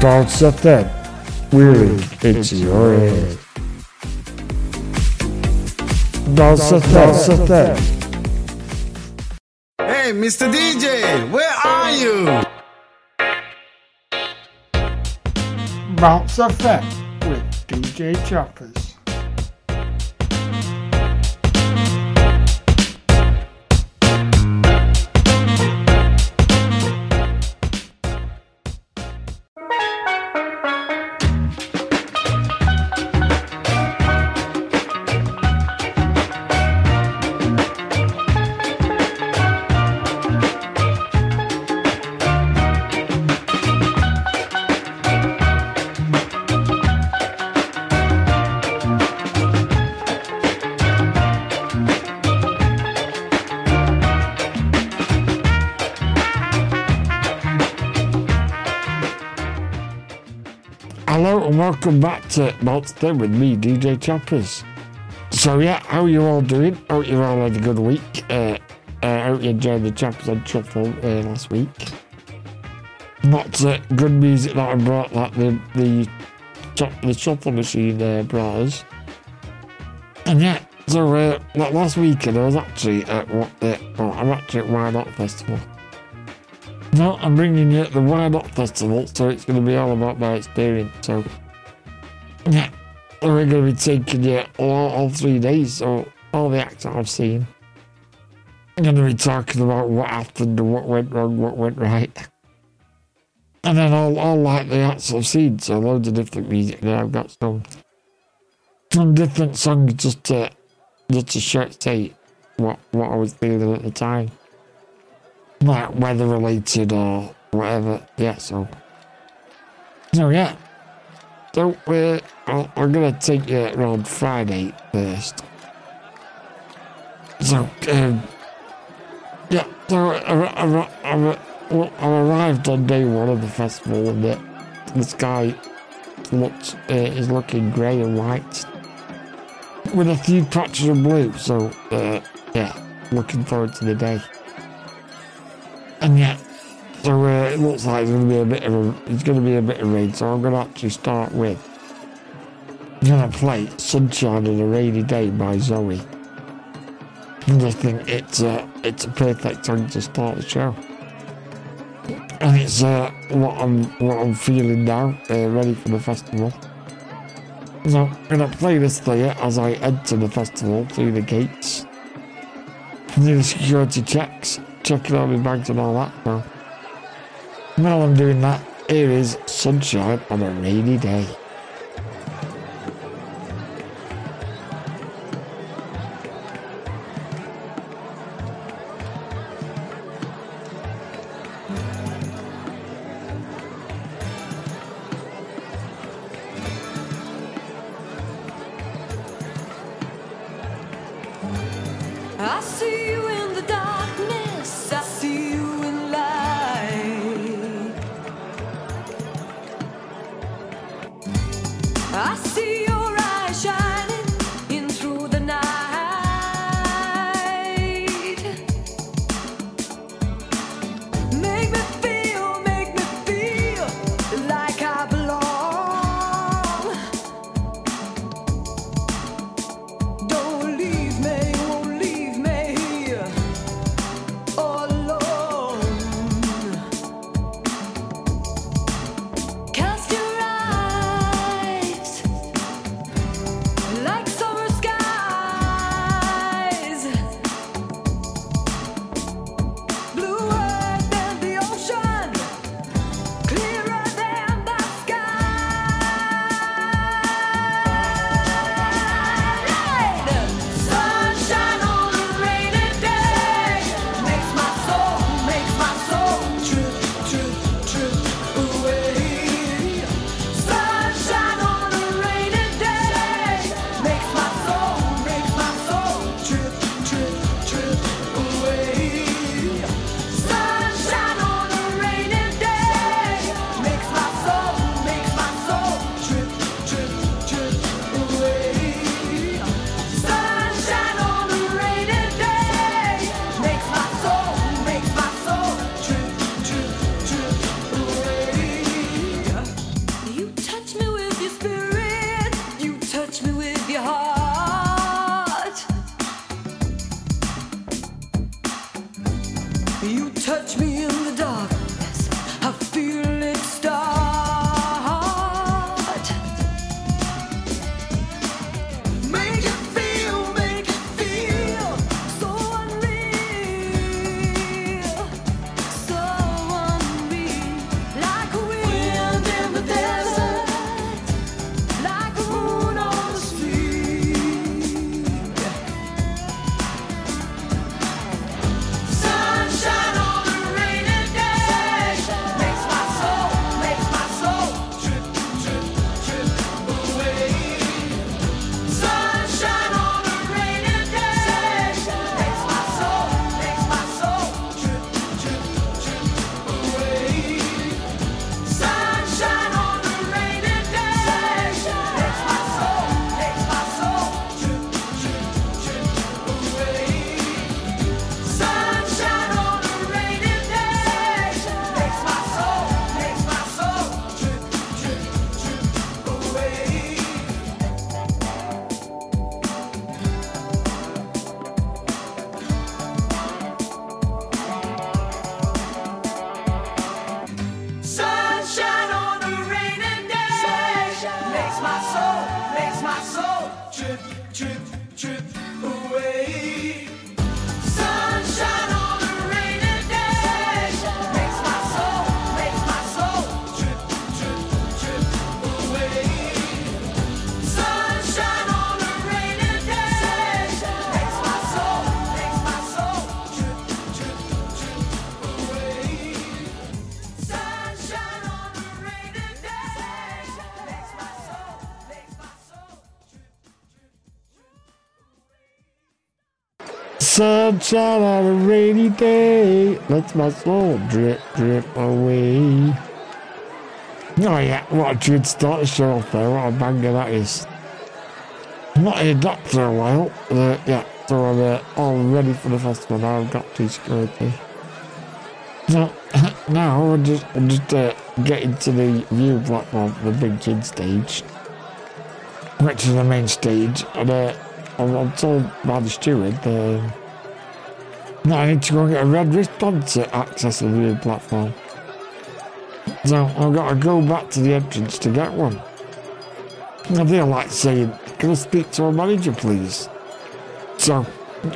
Don't set that. Really, it's your head. Don't set that, set that. Hey, Mr. DJ, where are you? BounceFM with DJ Chappers. Welcome back to Monster with me, DJ Chappers. So yeah, how you all doing? Hope you all had a good week. Uh, uh, hope you enjoyed the Chappers and Shuffle uh, last week. Lots of good music that I brought, like the the, the Shuffle machine uh, brought us. And yeah, so uh, like last weekend I was actually at what the, well, I'm actually at Y Not Festival. No, I'm bringing you the Y Not Festival, so it's going to be all about my experience. So, we're going to be taking it all, all three days, so all the acts I've seen. I'm going to be talking about what happened what went wrong, what went right. And then all, all like the acts I've seen, so loads of different music there. I've got some, some different songs just to, just to show, what, what I was feeling at the time like weather related or whatever. Yeah, so. So, yeah. So, uh, I'll, I'm gonna take you around Friday first. So, um, yeah, so I, I, I, I arrived on day one of the festival and the, the sky looks, uh, is looking grey and white with a few patches of blue. So, uh, yeah, looking forward to the day. And yeah, so uh, it looks like it's going to be a bit of a, it's going to be a bit of rain. So I'm going to actually start with, I'm going to play "Sunshine on a Rainy Day" by Zoe. And I think it's a, it's a perfect song to start the show. And it's uh, what I'm what I'm feeling now, uh, ready for the festival. So I'm going to play this you as I enter the festival through the gates. Do the security checks checking all my bags and all that. So while I'm doing that, here is sunshine on a rainy day. Sunshine on a rainy day lets my soul drip, drip away. Oh yeah, what a to start show off there. What a banger that is. Not that for a while. Uh, yeah, so I'm uh, all ready for the festival now. I've got to security. So now we'll just, we'll just uh, get into the view platform for the Big Kid stage, which is the main stage. And uh, I'm, I'm told by the steward uh, I need to go and get a red wristband to access the view platform. So I've got to go back to the entrance to get one. I feel like saying, can I speak to a manager, please? So,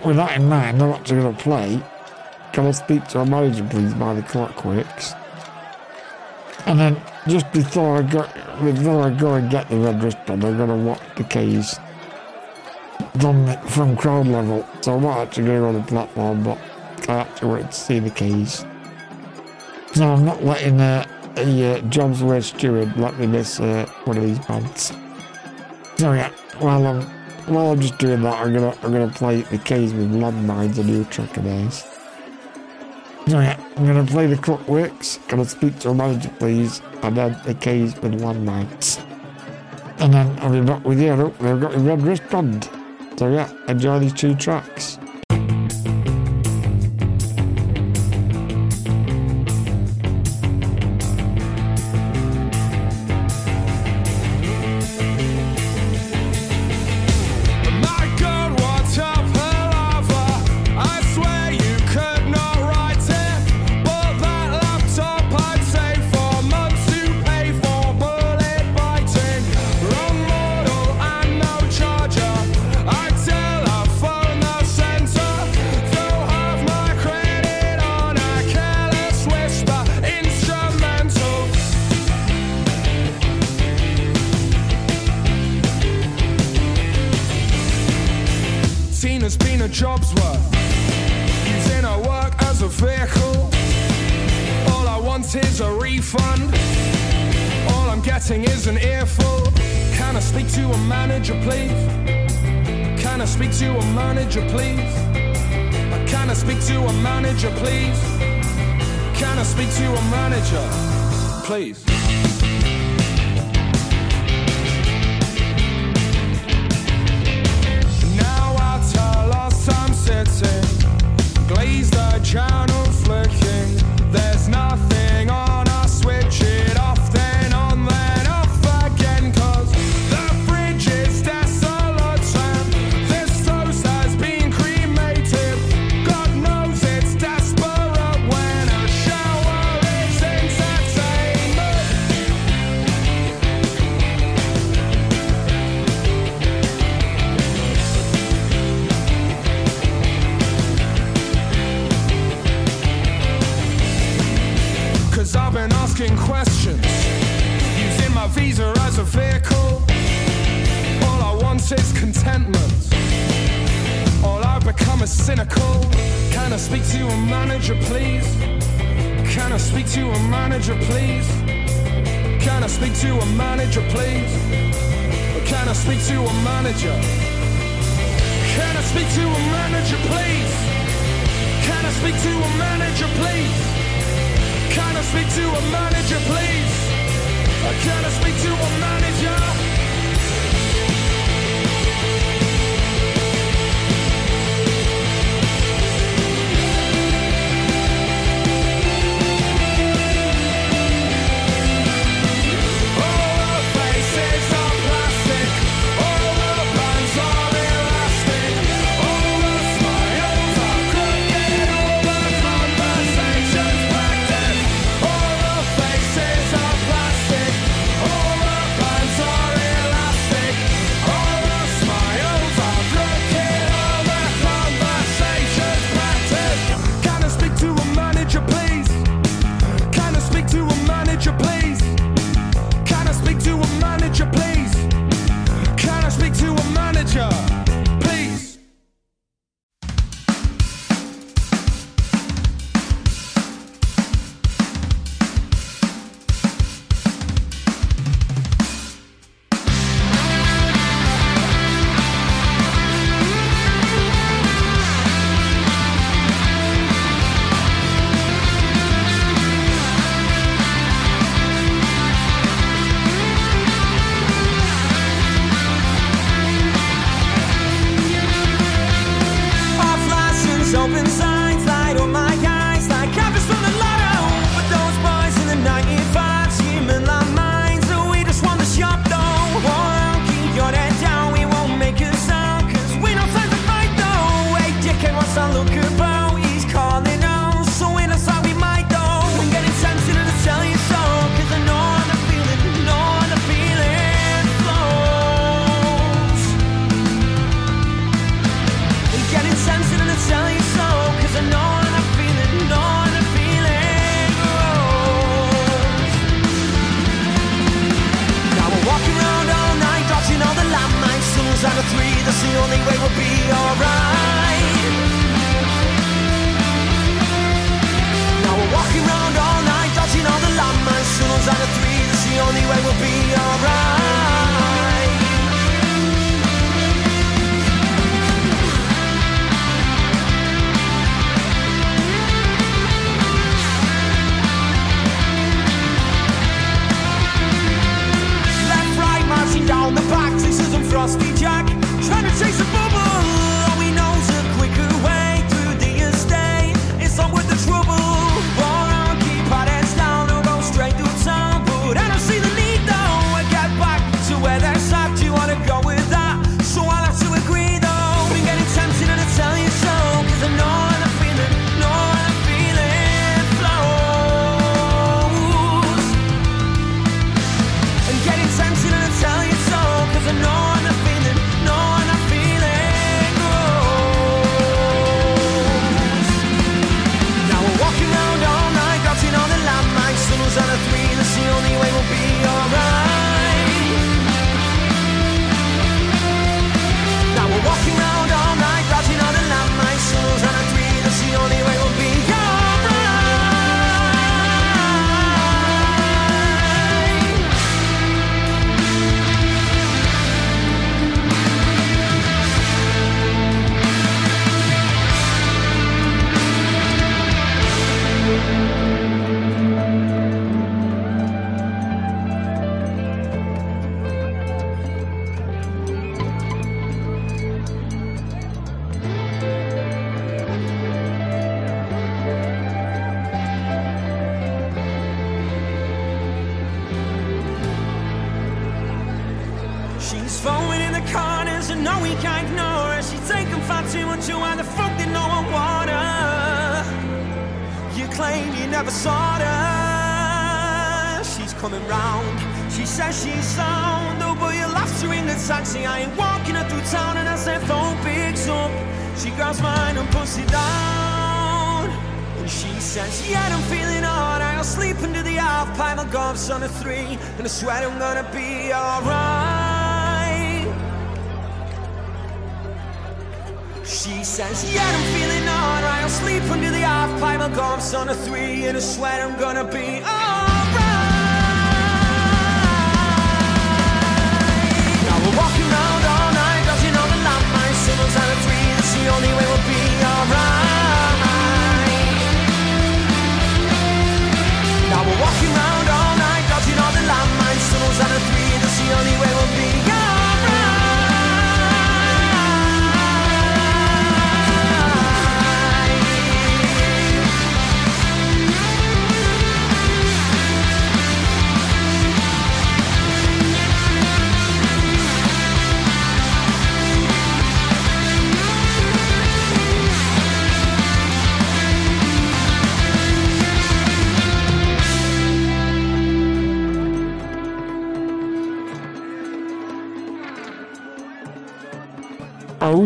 with that in mind, I'm actually going to play Can I speak to a manager, please, by the Clockworks? And then, just before I go, before I go and get the red wristband, I'm going to watch the K's from, from crowd level. So I'm not actually going on the platform, but I actually wanted to see the K's. So I'm not letting uh, a uh, Jobs Way steward let me miss uh, one of these bands. So yeah, while I'm while I'm just doing that, I'm gonna I'm gonna play the K's with landmines, a new track of theirs. So yeah, I'm gonna play the clockworks. Gonna speak to a manager, please, and then the keys with landmines. And then I'll be back with you. Hopefully, I've got a red wristband. So yeah, enjoy these two tracks.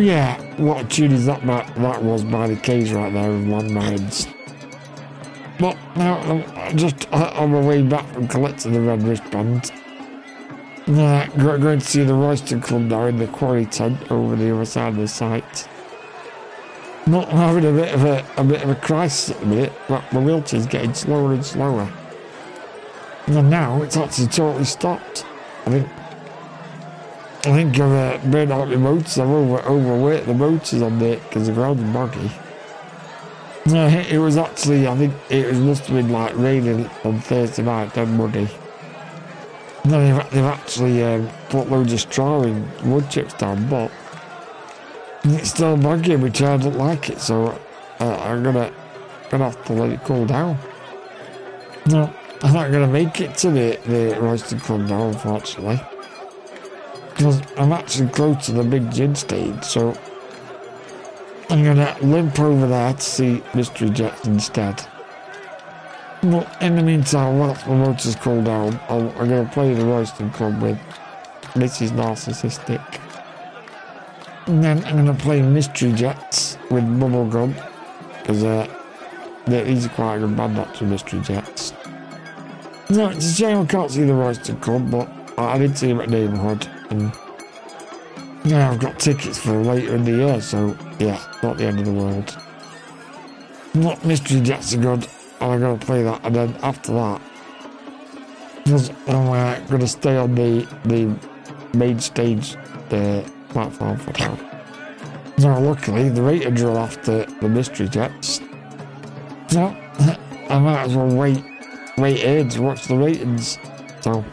Yeah, what a tune is that? That, was by the K's right there with Landmines. But now I'm just uh, on my way back from collecting the red wristband. Yeah, go- going to see the Royston Club now in the quarry tent over the other side of the site. Not having a bit of a, a bit of a crisis at the minute, but my wheelchair's getting slower and slower. And now it's actually totally stopped. I think I think I've uh, burned out my motors. I've over, overweight the motors on there because the ground's boggy. No, it was actually, I think it was, must have been like raining on Thursday night, then muddy. No, they've, they've actually um, put loads of straw in wood chips down, but it's still boggy, which I don't like it, so uh, I'm gonna, gonna have to let it cool down. No, I'm not gonna make it to the, the Royston Club now, unfortunately because I'm actually close to the big gin stage, so I'm gonna limp over there to see Mystery Jets instead. But in the meantime, once my motor's cool down, I'll, I'm gonna play the Royston Club with Mrs. Narcissistic. And then I'm gonna play Mystery Jets with Bubblegum, because uh, are quite a good band actually, Mystery Jets. No, it's a shame I can't see the Royston Club, but I did see him at Neighbourhood, and yeah, I've got tickets for later in the year, so yeah, not the end of the world. Not Mystery Jets are good, and I'm gonna play that, and then after that, I'm uh, gonna stay on the the main stage uh, platform for now. So luckily, the rated drill after the Mystery Jets. So I might as well wait, wait here to watch the Reytons. So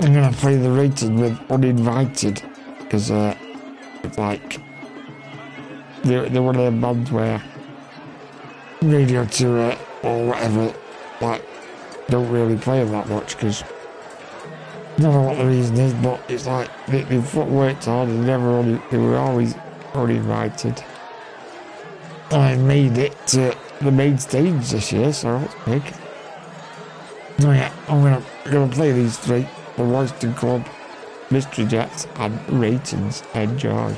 I'm gonna play the rated with uninvited because uh, it's like they're, they're one of them bands where radio to uh, or whatever like don't really play them that much because I don't know what the reason is, but it's like they, they've worked hard and never only they were always uninvited. I made it to the main stage this year, so that's big. Oh yeah, I'm gonna gonna play these three: the Royston Club, Mystery Jets, and Reytons. Enjoy.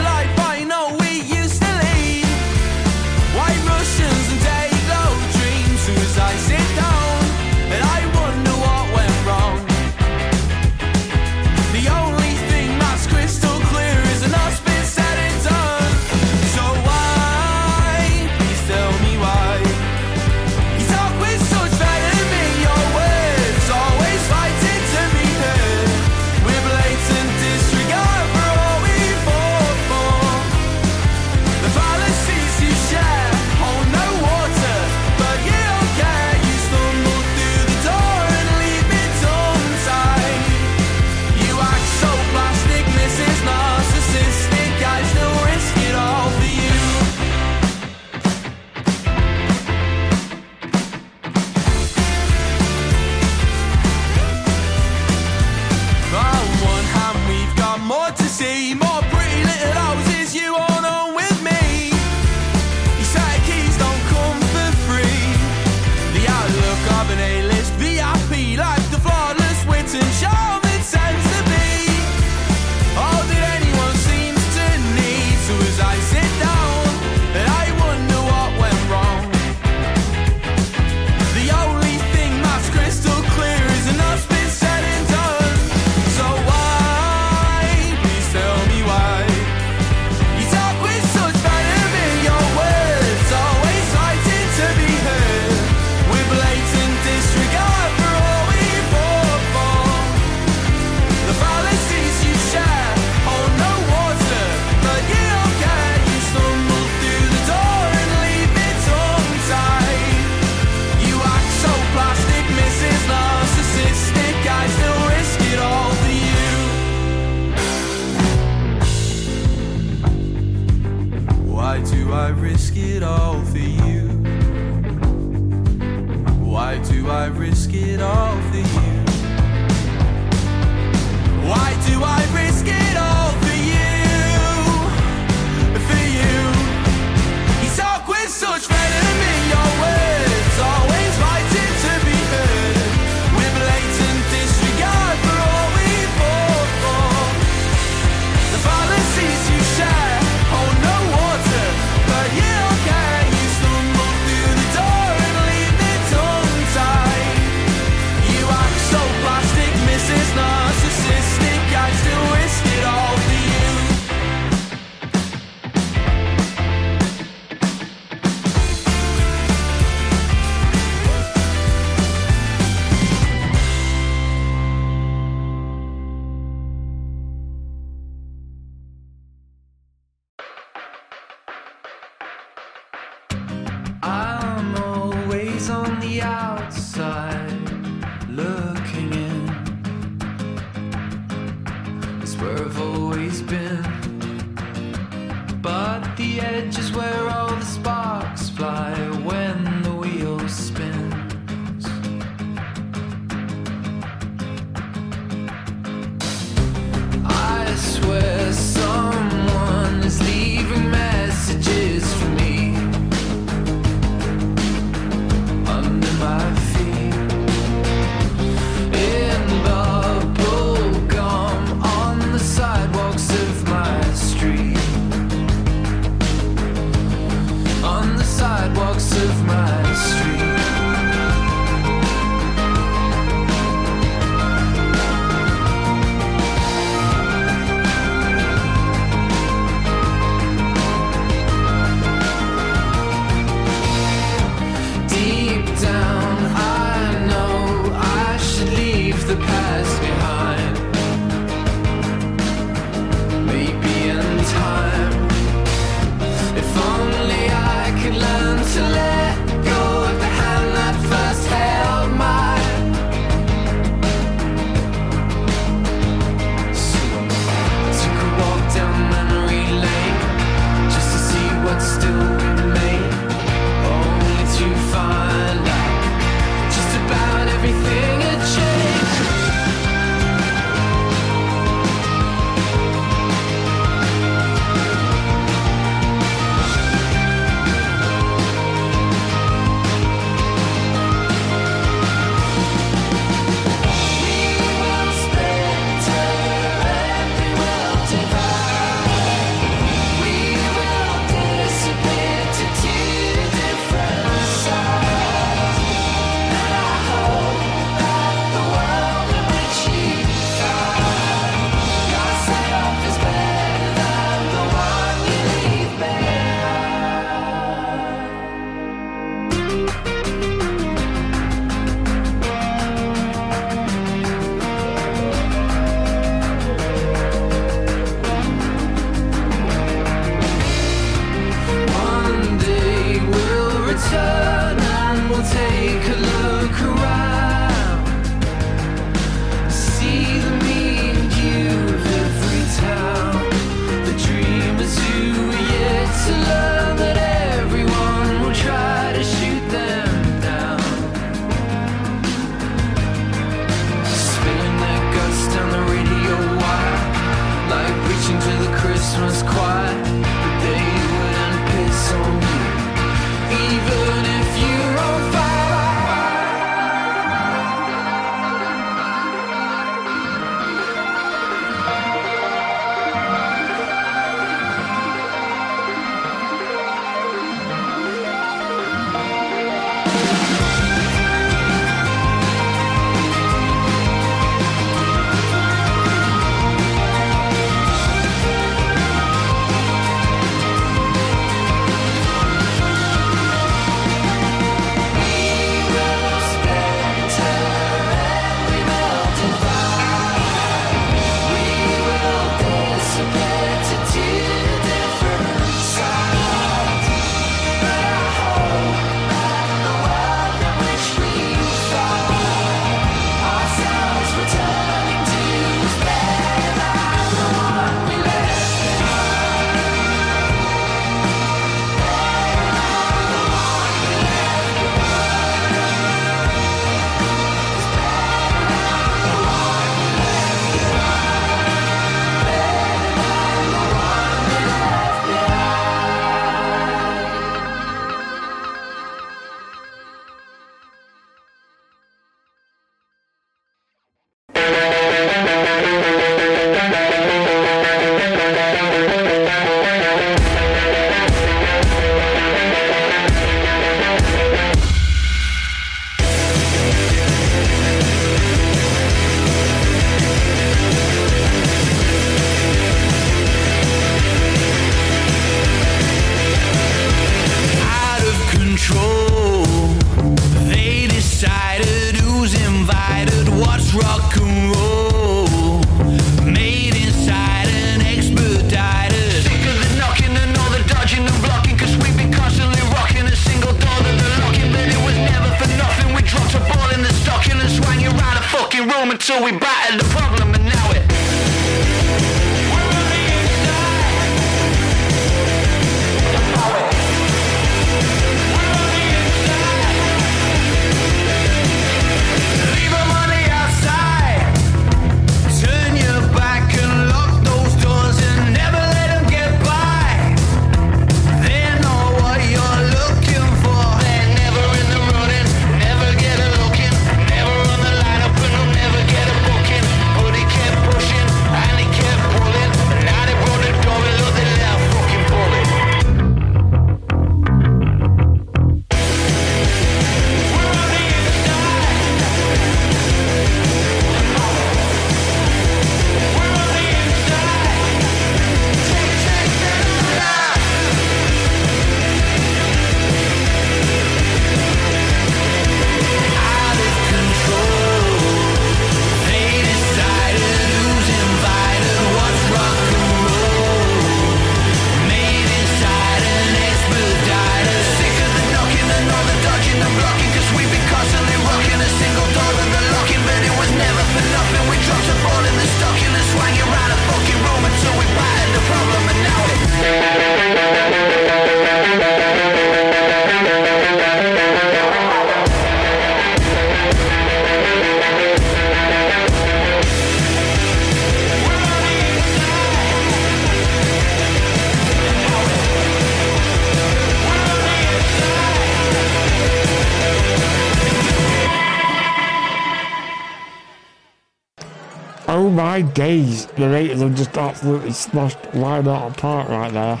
Oh days, the Reytons have just absolutely smashed Y Not apart right there.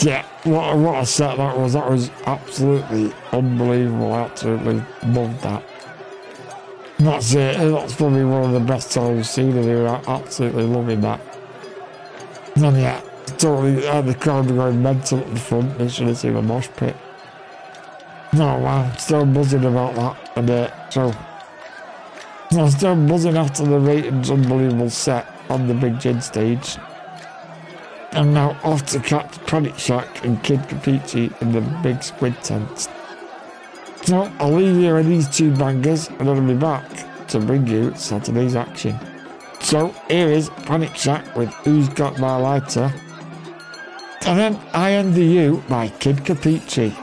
Yeah, what a, what a set that was. That was absolutely unbelievable. Absolutely loved that. That's it. That's probably one of the best times we've seen of. I'm absolutely loving that. And yeah, totally had the crowd were going mental at the front. They should have seen a mosh pit. No, wow, still buzzing about that. And uh, so I was still buzzing after the Reytons unbelievable set on the Big Gin stage. And now off to catch Panic Shack and Kid Kapichi in the big squid tent. So I'll leave you with these two bangers and I'll be back to bring you Saturday's action. So here is Panic Shack with Who's Got My Lighter? And then I End the You by Kid Kapichi.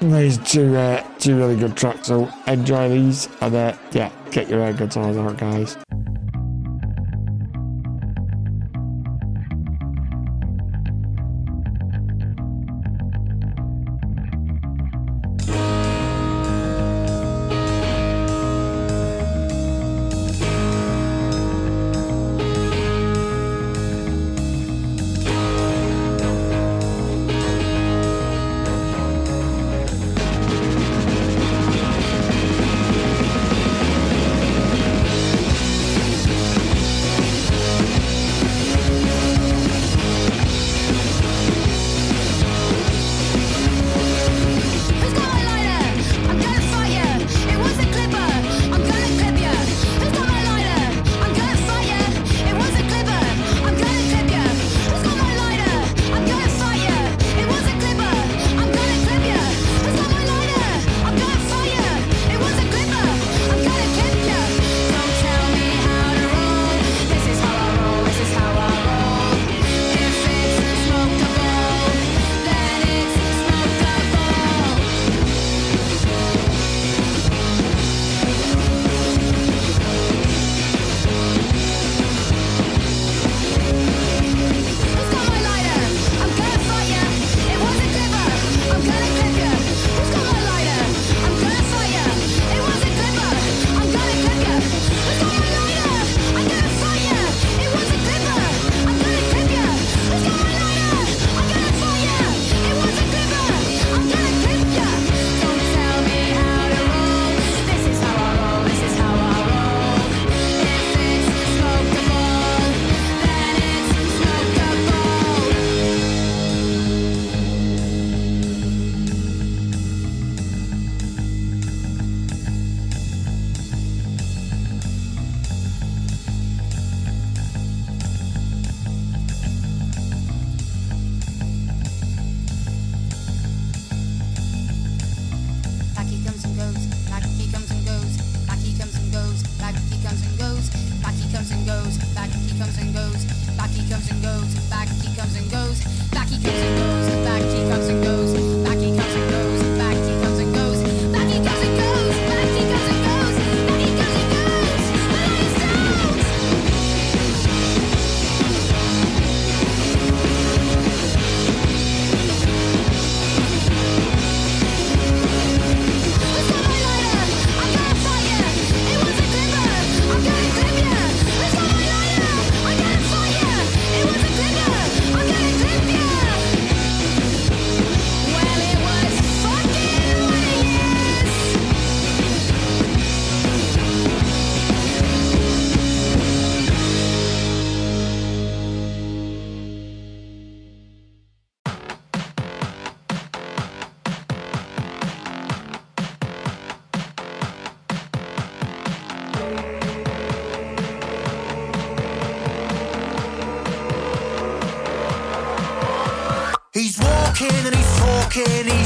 These two, uh, two really good tracks, so enjoy these and uh, yeah, get your air guitars out, guys. can't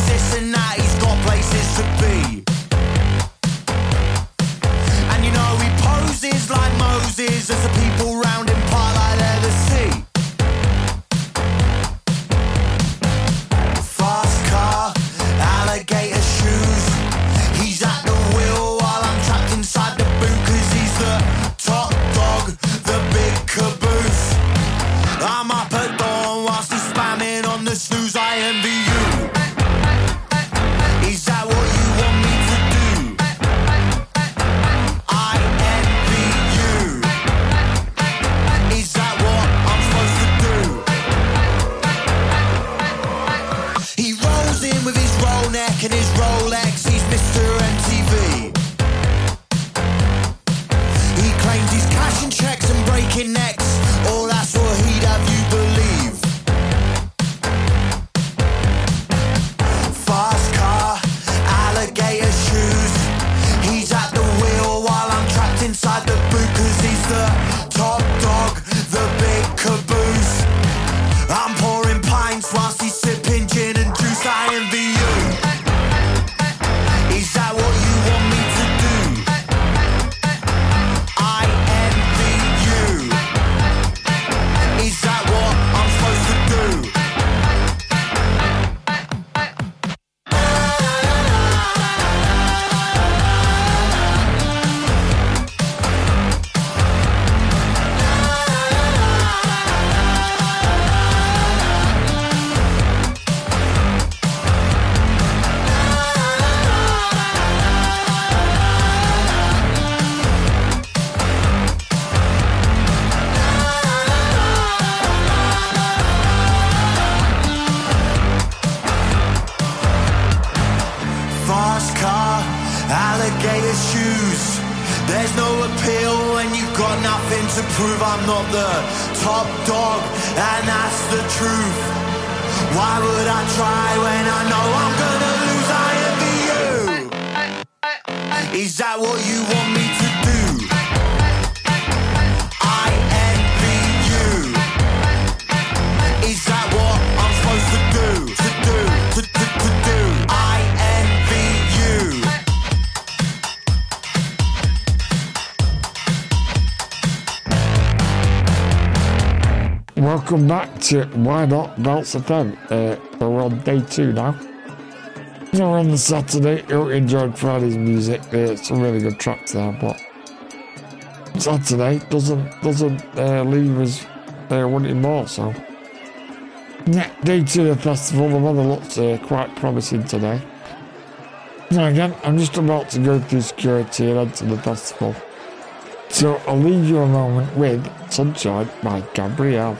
Is that what you want me to Welcome back to Why Not BounceFM. Uh, we're on day two now. We're on the Saturday. Hope you enjoyed Friday's music. Uh, some really good tracks there, but Saturday doesn't doesn't uh, leave us uh, wanting more. So yeah, day two of the festival. The weather looks uh, quite promising today. Now again, I'm just about to go through security and enter the festival. So I'll leave you a moment with Sunshine by Gabrielle.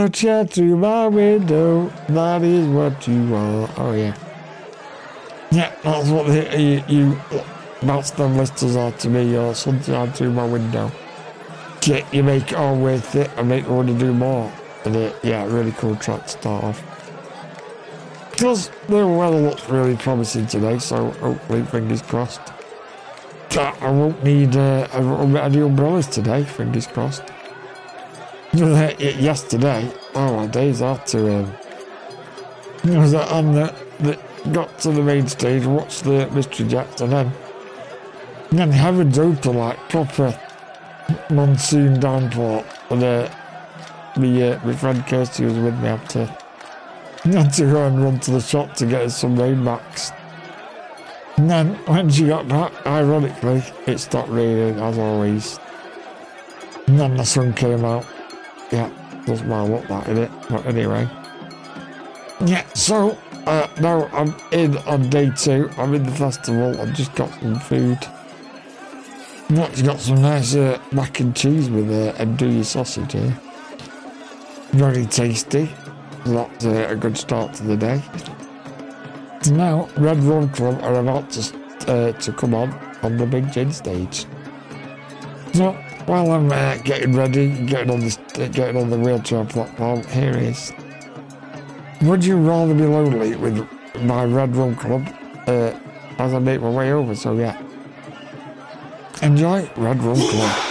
Such a through my window, that is what you are. Oh yeah. Yeah, that's what the, you, you that's the listers are to me, or sunshine through my window. Yeah, you make it all worth it and make me want to do more. And it, yeah, really cool track to start off. Because the weather looks really promising today, so hopefully, fingers crossed. I won't need uh, any umbrellas today, fingers crossed. Yesterday, oh my days to um, I was on the, the got to the main stage, watched the Mystery Jets, and then then heavens open like proper monsoon downpour. And uh, uh, my friend Kirsty was with me. I had to go and run to the shop to get some rain backs. And then when she got back, ironically, it stopped raining as always. And then the sun came out. Yeah, doesn't matter what that in it, but anyway. Yeah, so uh, now I'm in on day two. I'm in the festival. I've just got some food. Actually got some nice uh, mac and cheese with uh, andouille sausage here. Very tasty. That's uh, a good start to the day. So now, Red Rum Club are about to, uh, to come on on the Big Gin stage. So while I'm uh, getting ready, getting on, uh, getting on the wheelchair platform, here is. Would you rather be lonely with my Red Rum Club uh, as I make my way over? So yeah. Enjoy Red Rum Club.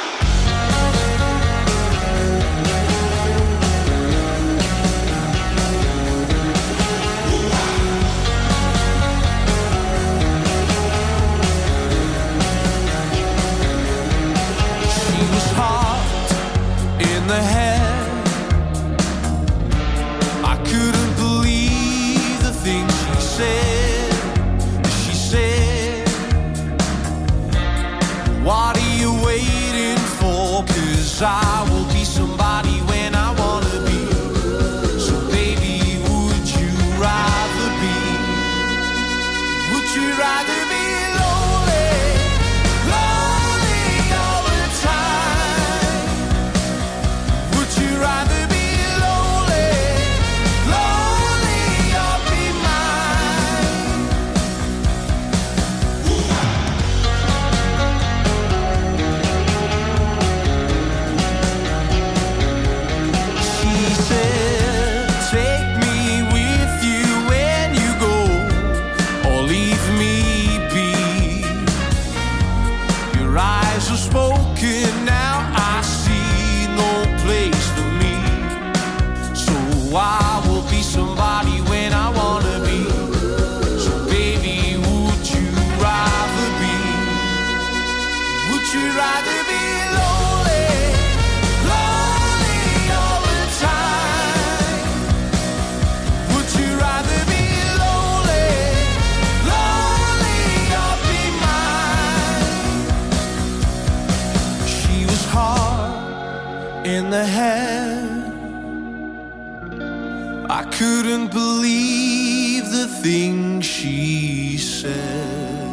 Couldn't believe the things she said.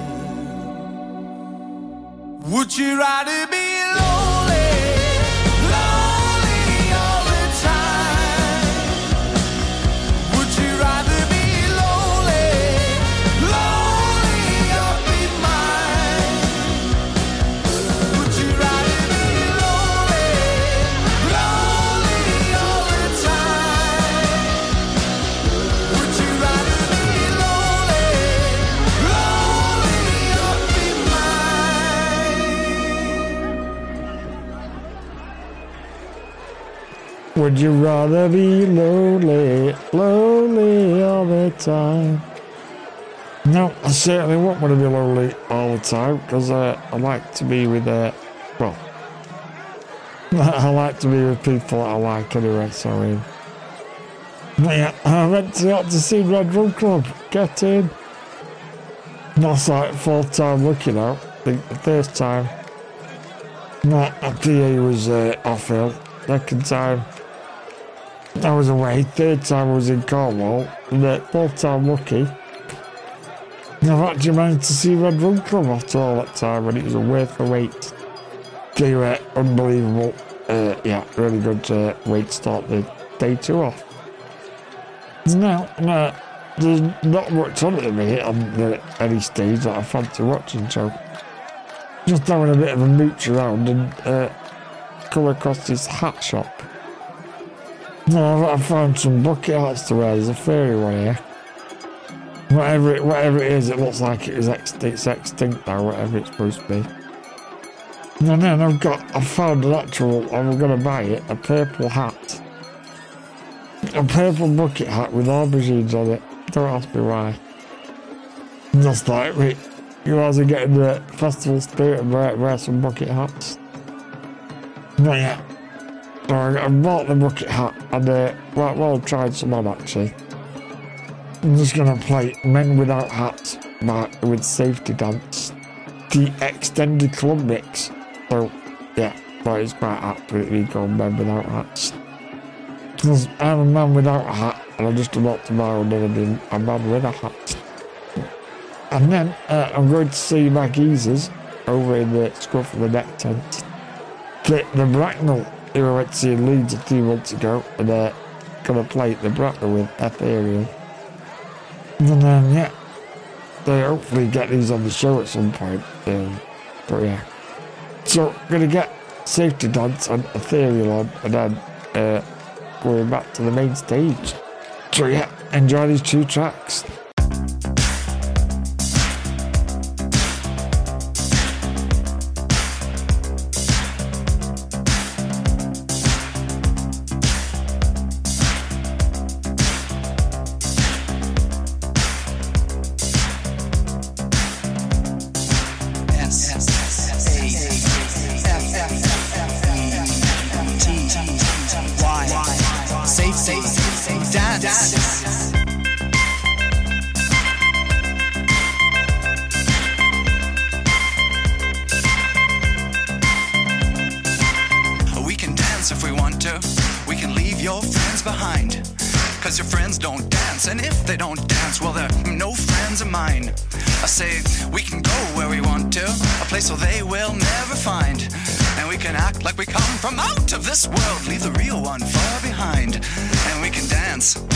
Would you rather be Would you rather be lonely, lonely all the time? No, I certainly won't want to be lonely all the time because uh, I like to be with, uh, well, I like to be with people that I like anyway, so I. But yeah, I went to see Red Rum Club, get in. That's like fourth time looking out. The, the first time, my PA was uh, off ill. Second time, I was away. Third time I was in Cornwall. And the fourth time lucky. I've actually managed to see Red Rum Club after all that time and it was a worth the wait. They were unbelievable. Uh, yeah, really good uh, way to start the day two off. Now, uh, there's not much on it the minute on the, any stage that I fancy watching, so just having a bit of a mooch around and uh, come across this hat shop. Now, I found some bucket hats to wear. There's a fairy one here. Whatever it, whatever it is, it looks like it is extinct, it's extinct now, whatever it's supposed to be. And then I've got, I found an actual, I'm going to buy it, a purple hat. A purple bucket hat with aubergines on it. Don't ask me why. Just like, wait, you guys are getting the festival spirit and wear, wear some bucket hats. Not yet. I, I bought the bucket hat and, uh, well, well, tried some on actually. I'm just gonna play Men Without Hats by, with Safety Dance. The extended club mix. So, yeah, but it's quite it called Men Without Hats. Because I'm a man without a hat, and I'm just about to tomorrow never been a man with a hat. And then uh, I'm going to see my geezers over in the Scruff of the Neck tent. The, the Bracknell, went to see in Leeds a few months ago, and they're going to play the Bracknell with Ethereal. And then, yeah, they hopefully get these on the show at some point. Um, but yeah. So, gonna get Safety Dance and Ethereal on, and then uh, going back to the main stage. So yeah, enjoy these two tracks. Dance. We can dance if we want to. We can leave your friends behind. Cause your friends don't dance, and if they don't dance, well, they're no friends of mine. I say, we can go where we want to, a place where they will never find. And we can act like we come from out of this world, leave the real one far behind. And we can dance.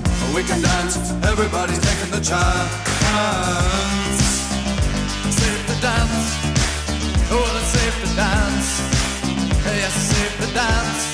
we can dance. Everybody's taking the chance. Safe to dance. Oh, it's safe to dance. Yes, safe to dance.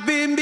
I've been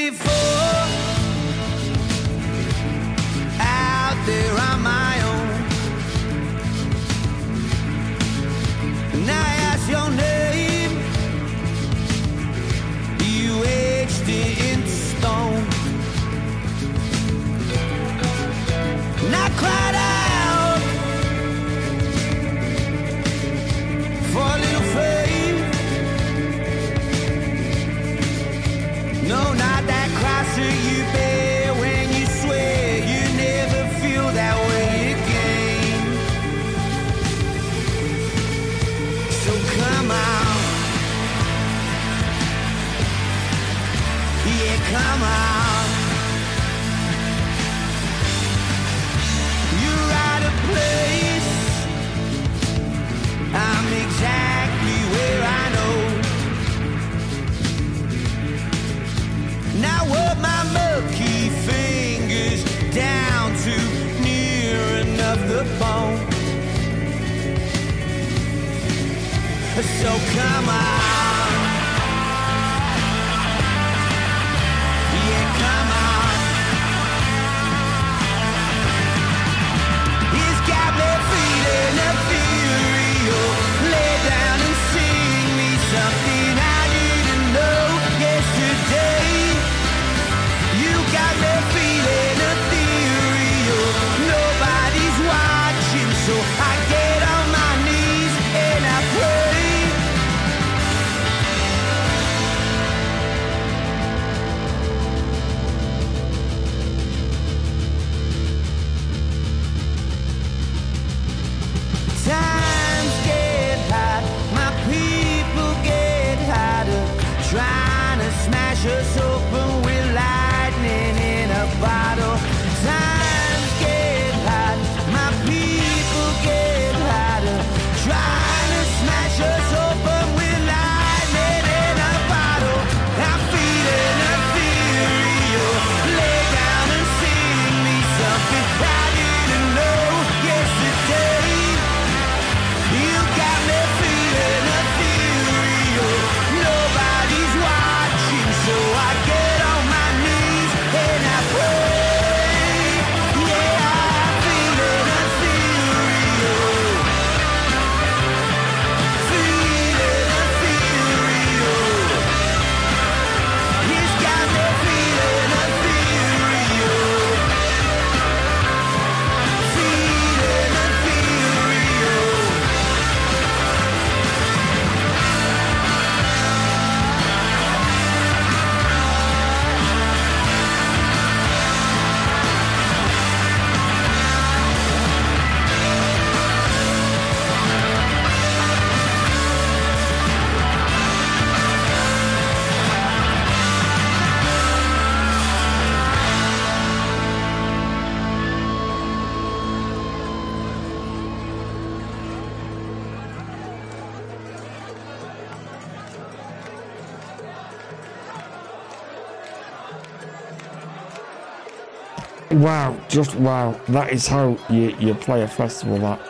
just wow, that is how you, you play a festival that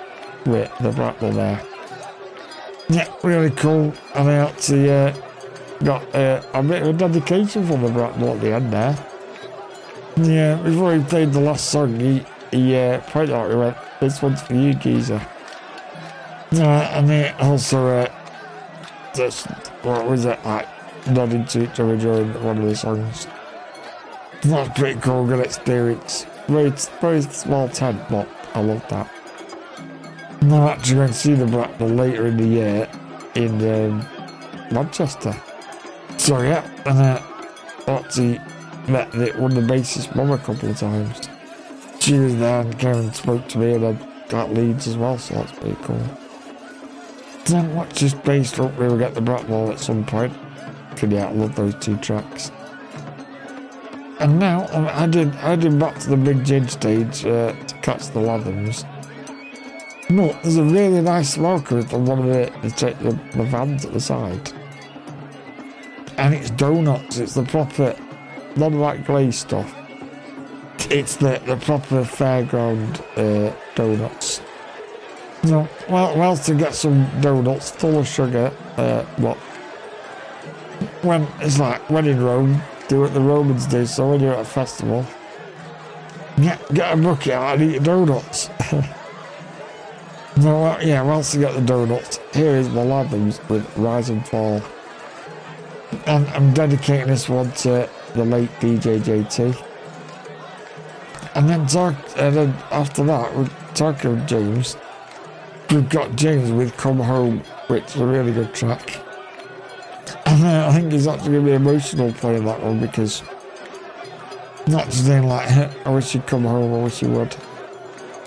with the battle there. Yeah, really cool. And I actually uh, got uh, a bit of a dedication from the battle at the end there. Yeah, before he played the last song, he, he uh, pointed out, he went, this one's for you, geezer. Uh, and then also, uh, just, what was it, like, nodding to each other during one of the songs. That's pretty cool, good experience. Very, very small tent, but I love that. And I'm actually going to see the Bracknell later in the year in um, Manchester. So yeah, and uh, actually met the, one of the bassist mum a couple of times. She was there and came and spoke to me and I got leads as well, so that's pretty cool. Then watch this bass drop, we will get the Bracknell at some point. Cause yeah, I love those two tracks. And now I'm heading, heading back to the Big Gin stage uh, to catch the Lathams. No, there's a really nice smoker on one of the, the, the, the vans at the side. And it's donuts, it's the proper, not like glaze stuff. It's the, the proper fairground uh, donuts. Know, well, well, to get some donuts full of sugar, uh, what? When it's like when in Rome, do what the Romans do. So when you're at a festival, get get a bucket and eat your donuts. no, uh, yeah, well, to get the donuts, here is my Lathams with Rise and Fall, and I'm dedicating this one to the late DJ JT. And then talk, and then after that, we're talking James. We've got James with Come Home, which is a really good track. I think he's actually going to be emotional playing that one because not saying like, I wish you'd come home, I wish you would.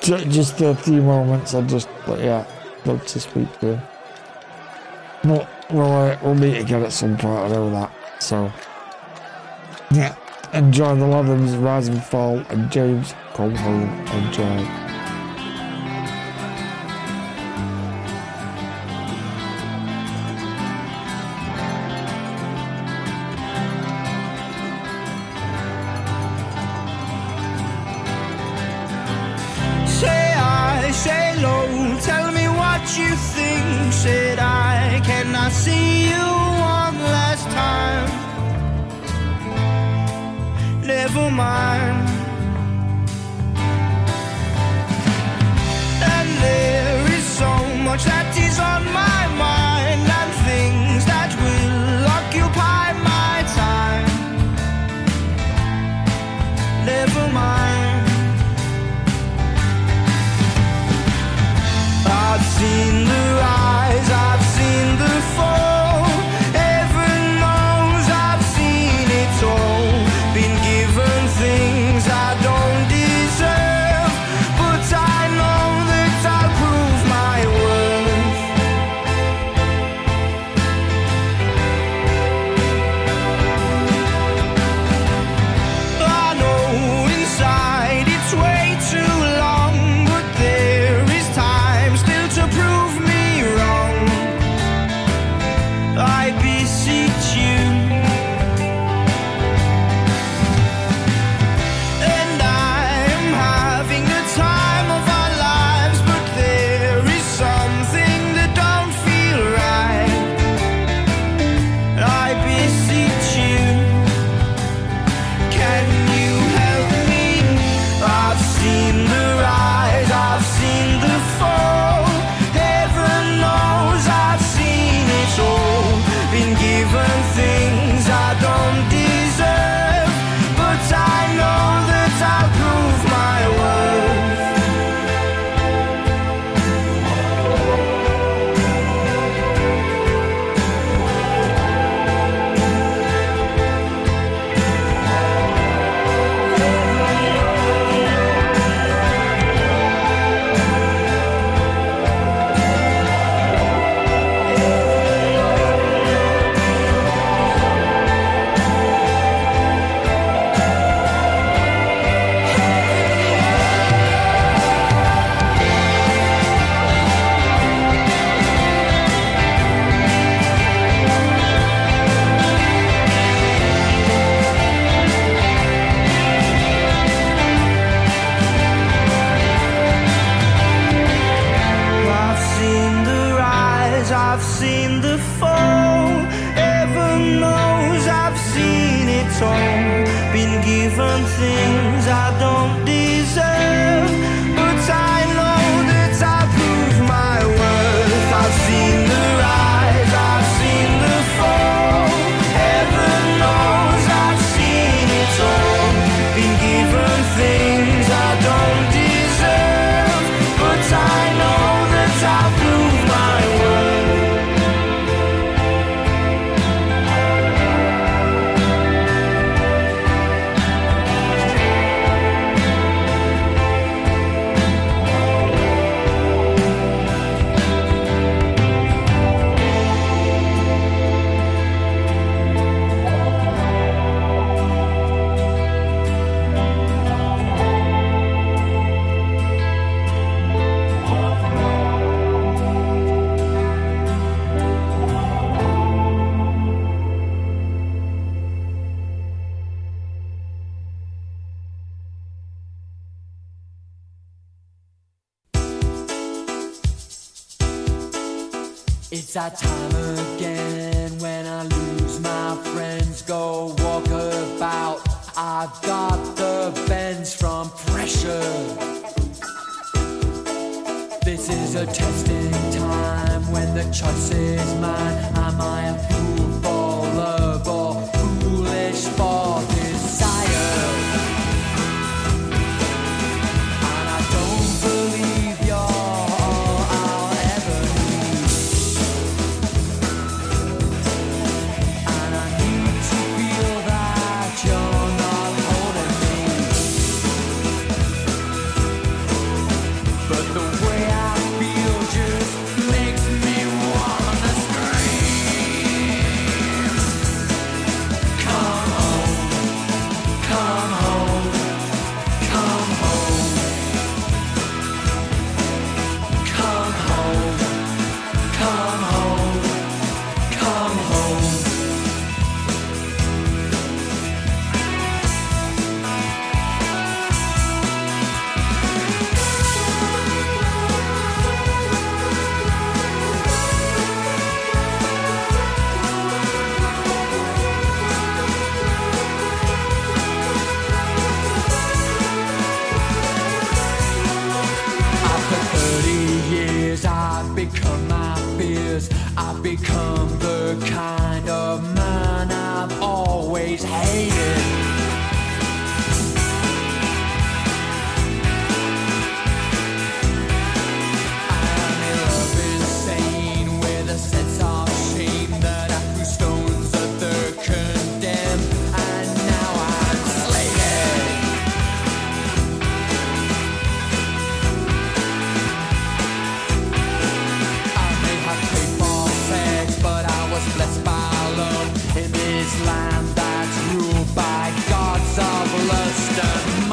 Just a few moments, I just, but yeah, love to speak to him. But we'll, uh, we'll meet again at some point, I know that. So, yeah, enjoy the Lathams, Rise and Fall, and James, come home, enjoy. Lust and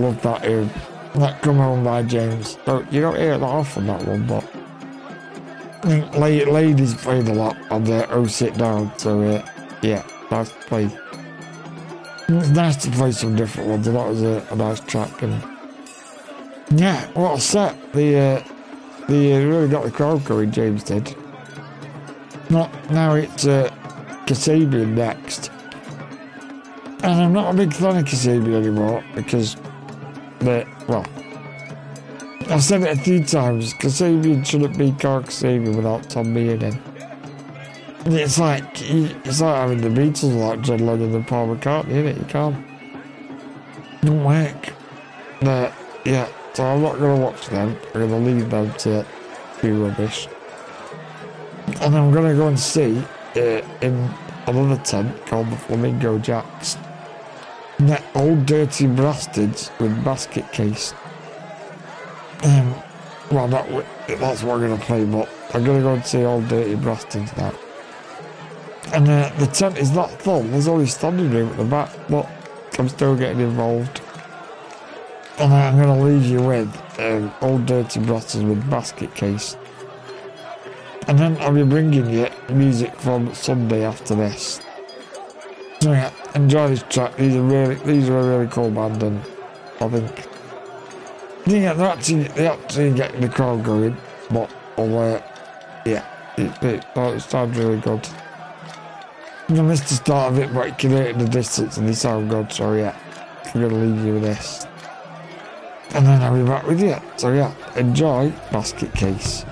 love that tune. That Come Home by James. So you don't hear that often, that one, but. Ladies played a lot on the Oh Sit Down, so uh, yeah, nice to play. It's nice to play some different ones, and that was a, a nice track. And yeah, what a set. The, uh, the uh, really got the crowd going, James did. Not, now it's uh, Kasabian next. And I'm not a big fan of Kasabian anymore because the well I've said it a few times, Kasabian shouldn't be called Kasabian without Tom being in. It's like it's like having the Beatles without John Lennon and Paul McCartney in it, you can't. Don't work. But yeah, so I'm not gonna watch them. I'm gonna leave them to be rubbish. And I'm gonna go and see uh, in another tent called the Flamingo Jacks. That old dirty bastards with basket case. Um, well, that, that's what I'm gonna play, but I'm gonna go and see old dirty bastards now. And uh, the tent is not full. There's only standing room at the back, but I'm still getting involved. And I'm going to leave you with um, Old Dirty Brothers with Basket Case. And then I'll be bringing you music from Sunday after this. So yeah, enjoy this track. These are really, these are a really cool band, and I think they're actually, they're actually getting the crowd going. But uh, yeah, it, it, it sounds really good. I missed the start of it, but it in the distance, and they sound good. So yeah, I'm gonna leave you with this, and then I'll be back with you. So yeah, enjoy Basket Case.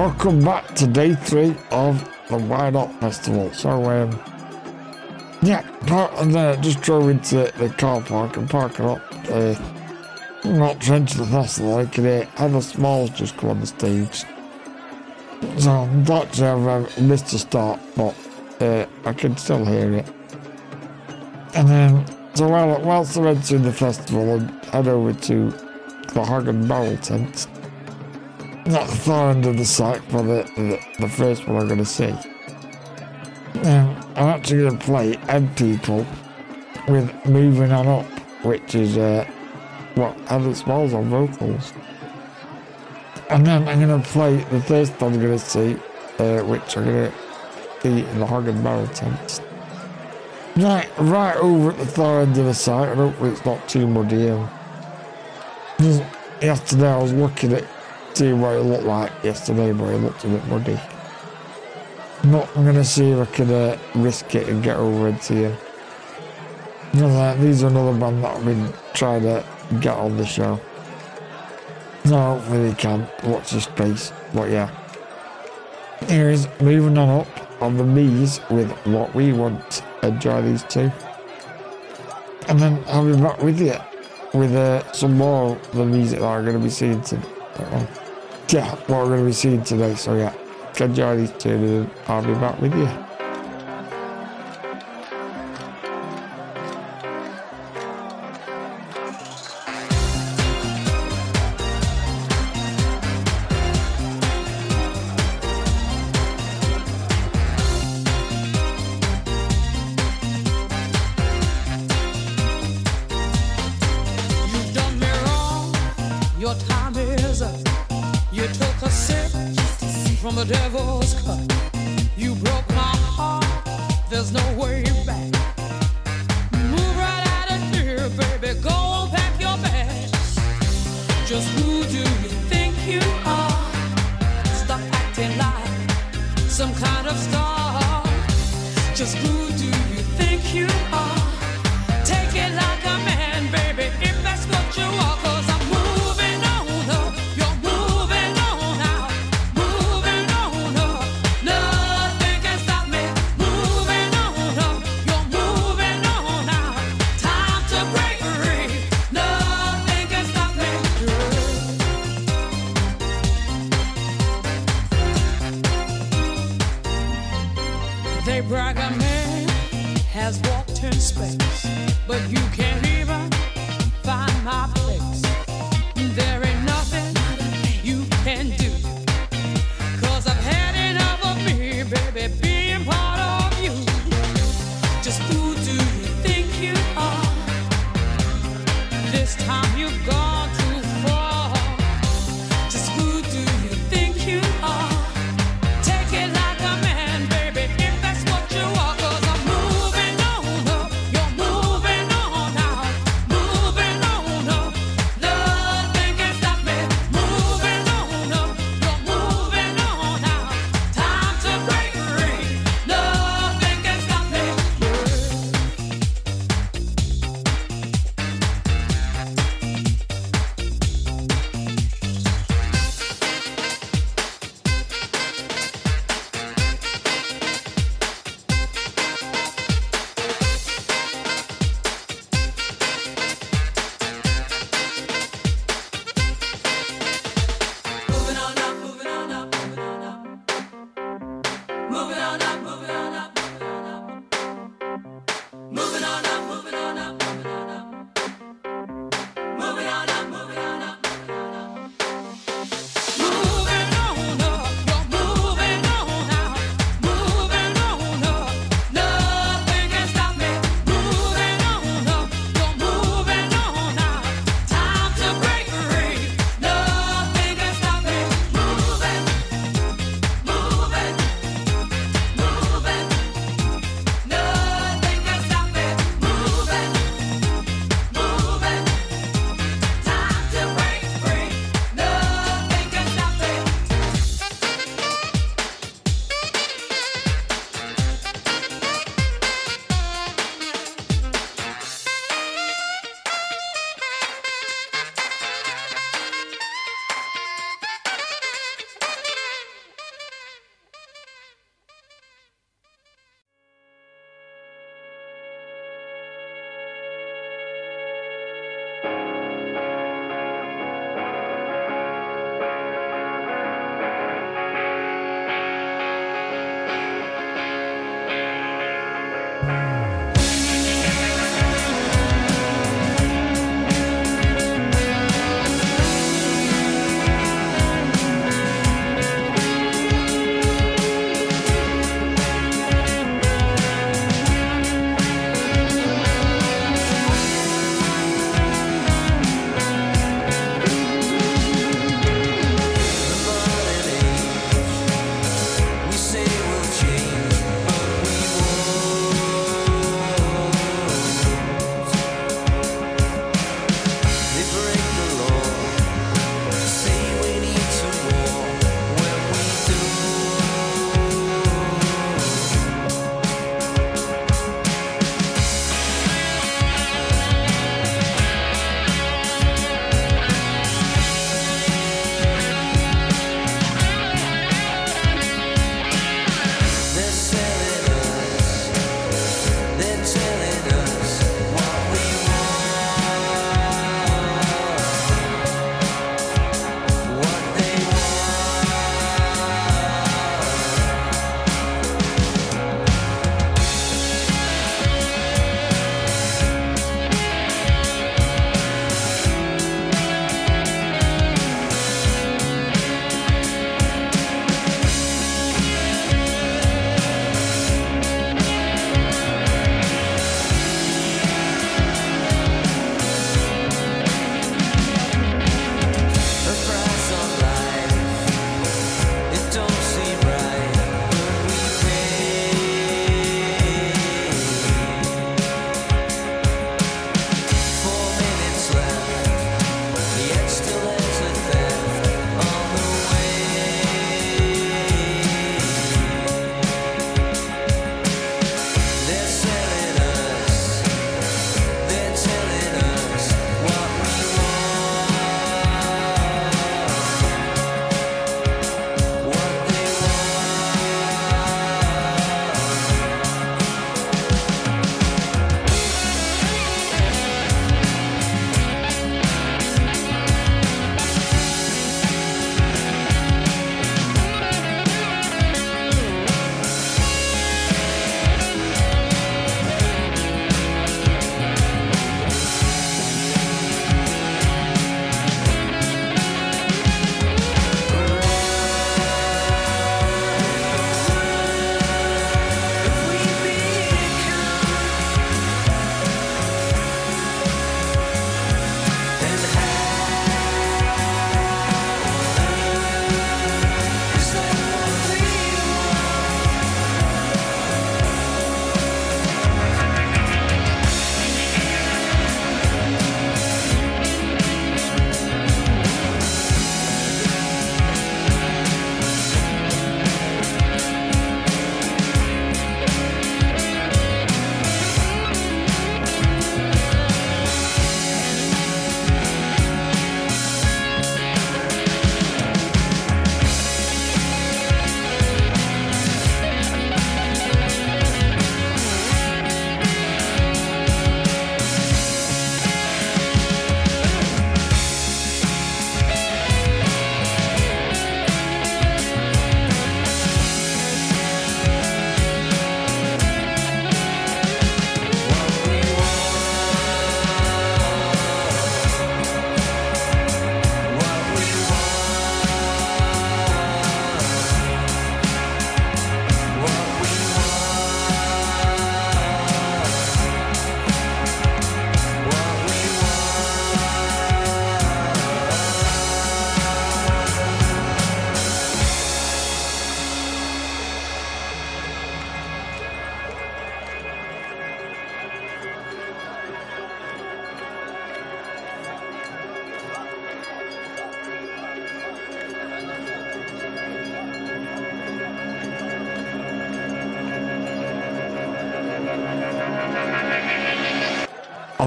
Welcome back to day three of the Y Not Festival. So, um, yeah, park, and then I just drove into the car park and parking up. Uh, not trench the festival, I could hear Heather Smalls just come on the stage. So, unfortunately, I've uh, missed the start, but uh, I can still hear it. And then, so while, whilst I went to the festival, I head over to the Hog and Barrel tent not the far end of the site, but the, the, the first one I'm going to see. I'm actually going to play M People with Moving On Up, which is uh, what Heather Smalls on vocals. And then I'm going to play the first one I'm going to see, uh, which I'm going to see in the Hog and Barrel tent. Right, right over at the far end of the site, and hopefully it's not too muddy. Yesterday I was looking at seeing what it looked like yesterday, but it looked a bit muddy. But I'm going to see if I can uh, risk it and get over see him. You these are another band that I've been trying to get on the show. So hopefully they can watch this space. But yeah. Here is moving on up on the Mees with what we want. Enjoy these two. And then I'll be back with you with uh, some more of the music that I'm going to be seeing today. Uh, yeah, what we're going to be seeing today. So yeah, enjoy these two and I'll be back with you.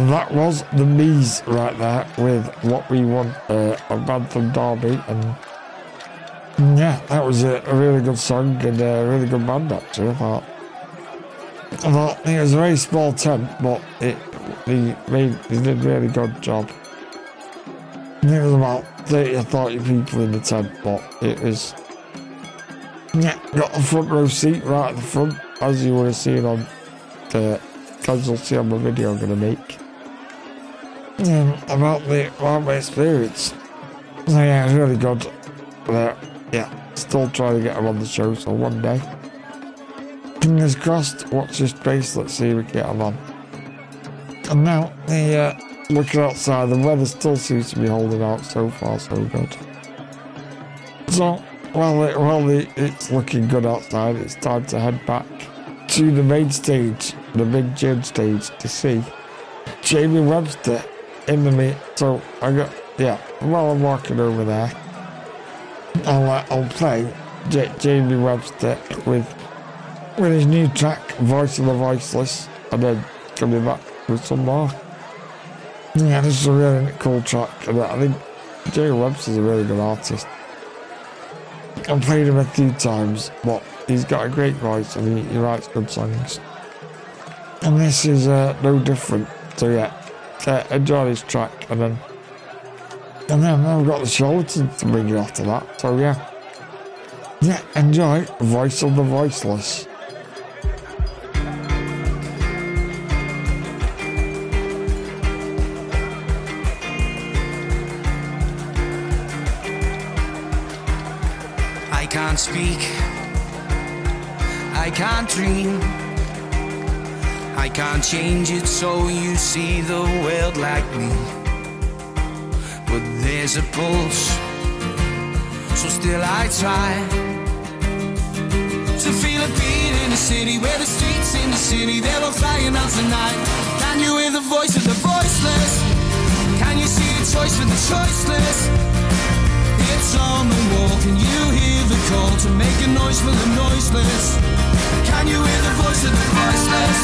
And that was the Mees right there with What We Want, uh, a band from Derby. And yeah, that was a, a really good song and a really good band actually, I thought. It was a very small tent, but it they made did a really good job. There was about 30 or 40 people in the tent, but it was yeah, got the front row seat right at the front, as you would have seen on the casualty on the video I'm gonna make. About the my experience. So yeah, it's really good. But yeah, still trying to get him on the show, so one day. Fingers crossed, watch this space, let's see if we get him on. And now, the uh, looking outside, the weather still seems to be holding out so far, so good. So, while, it, the, it's looking good outside, it's time to head back to the main stage, the big gym stage, to see Jamie Webster in the meet. So, I got, yeah, while I'm walking over there, I'll, uh, I'll play J- Jamie Webster with with his new track, Voice of the Voiceless, and then coming back with some more. Yeah, this is a really cool track, and I think Jamie Webster's a really good artist. I've played him a few times, but he's got a great voice and he, he writes good songs. And this is uh, no different. So yeah, uh, enjoy this track, and then and then I've got the show to, to bring you after that. So yeah, yeah, enjoy Voice of the Voiceless. I can't speak. I can't dream. I can't change it so you see the world like me. But there's a pulse, so still I try to feel a beat in the city where the streets in the city they're all flying out tonight. Can you hear the voice of the voiceless? Can you see the choice for the choiceless? It's on the wall. Can you hear the call to make a noise for the noiseless? Can you hear the voice of the voiceless?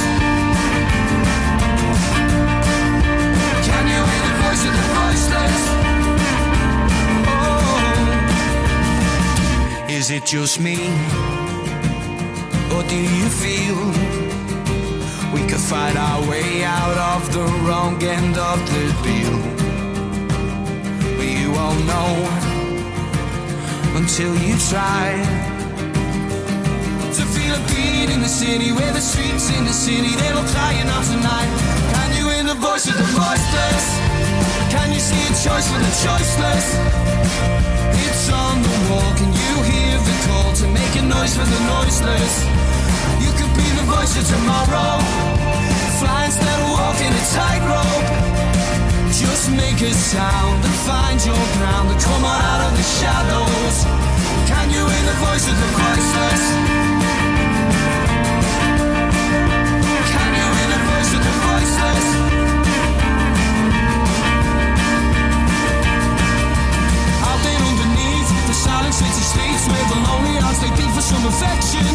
Can you hear the voice of the voiceless? Oh, is it just me? Or do you feel we could fight our way out of the wrong end of the deal? You all know until you try to feel a beat in the city where the streets in the city they're all crying out tonight. Can you hear the voice of the voiceless? Can you see a choice for the choiceless? It's on the wall. Can you hear the call to make a noise for the noiseless? You could be the voice of tomorrow, fly instead of walking a tightrope. Just make a sound and find your ground and come on out of the shadows. Can you hear the voice of the voiceless? Can you hear the voice of the voiceless? Out there underneath the silent city streets where the lonely hearts they beat for some affection.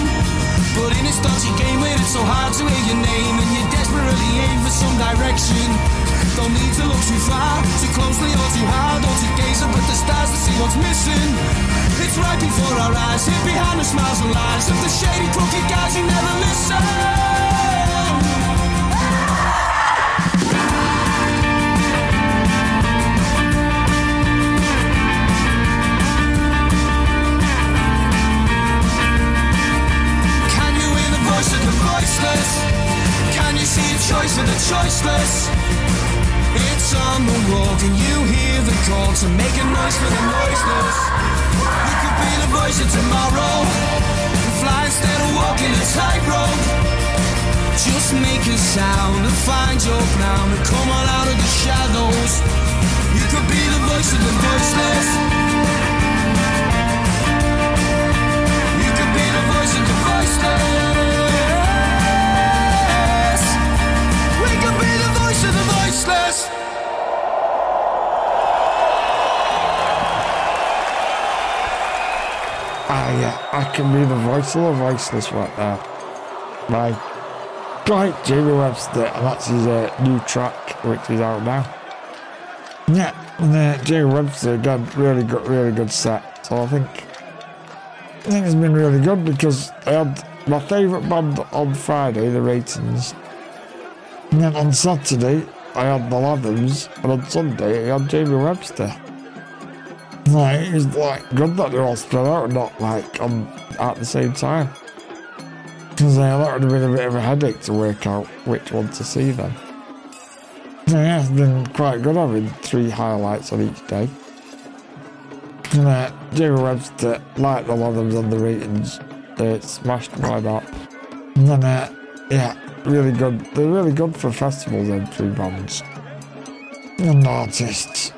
But in this dodgy game where it's so hard to hear your name and you desperately aim for some direction. Don't need to look too far, too closely or too hard, or to gaze up at the stars to see what's missing. It's right before our eyes, hid behind the smiles and lies of the shady, crooked guys who never listen. For the choiceless? It's on the wall. Can you hear the call to make a noise for the noiseless? You could be the voice of tomorrow. Fly instead of walking a tightrope. Just make a sound and find your ground and come on out of the shadows. You could be the voice of the voiceless. The voiceless. I, uh, I can be the voice of the voiceless right there. My like Jamie Webster, and that's his uh, new track, which is out now. Yeah, and uh, Jamie Webster again, really good, really good set. So I think, I think it's been really good because I had my favourite band on Friday, the Reytons, and then on Saturday I had the Lathams, and on Sunday I had Jamie Webster. Like, it's like good that they're all spread out and not like on at the same time. Because uh, that would have been a bit of a headache to work out which one to see then. So yeah, it's been quite good having three highlights on each day. And uh, Jamie Webster, like the Lathams on the Reytons, uh, smashed my that. And then, uh, yeah, really good. They're really good for festivals, three bands. And artists.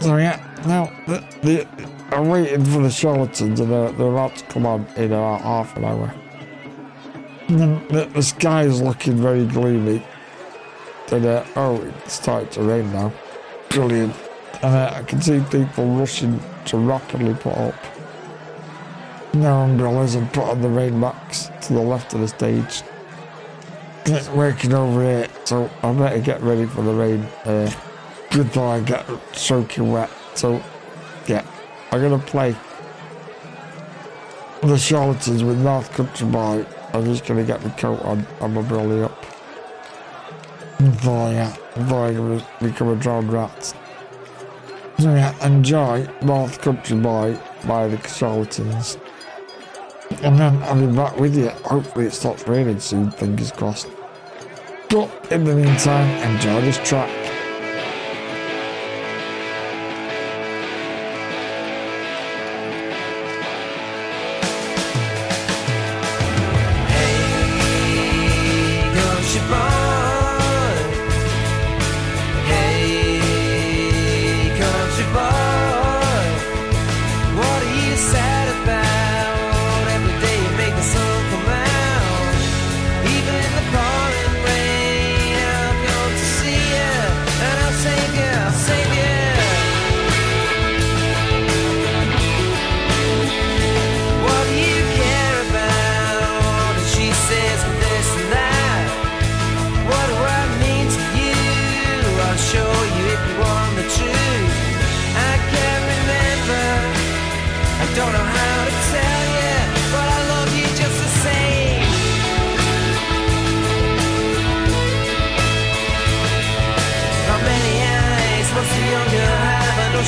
So yeah, now the, the, I'm waiting for the charlatans and they're, they're about to come on in about half an hour. And then the, the sky is looking very gloomy. And uh, oh, it's starting to rain now. Brilliant. And uh, I can see people rushing to rapidly put up their umbrellas and put on the rain backs to the left of the stage. It's working over here, so I better get ready for the rain. Uh, before I get soaking wet. So, yeah, I'm gonna play the charlatans with North Country Boy. I'm just gonna get my coat on and my brolly up. Before, yeah, before I gonna become a drowned rat. So, yeah, enjoy North Country Boy by the charlatans. And then I'll be back with you. Hopefully, it stops raining soon, fingers crossed. But in the meantime, enjoy this track.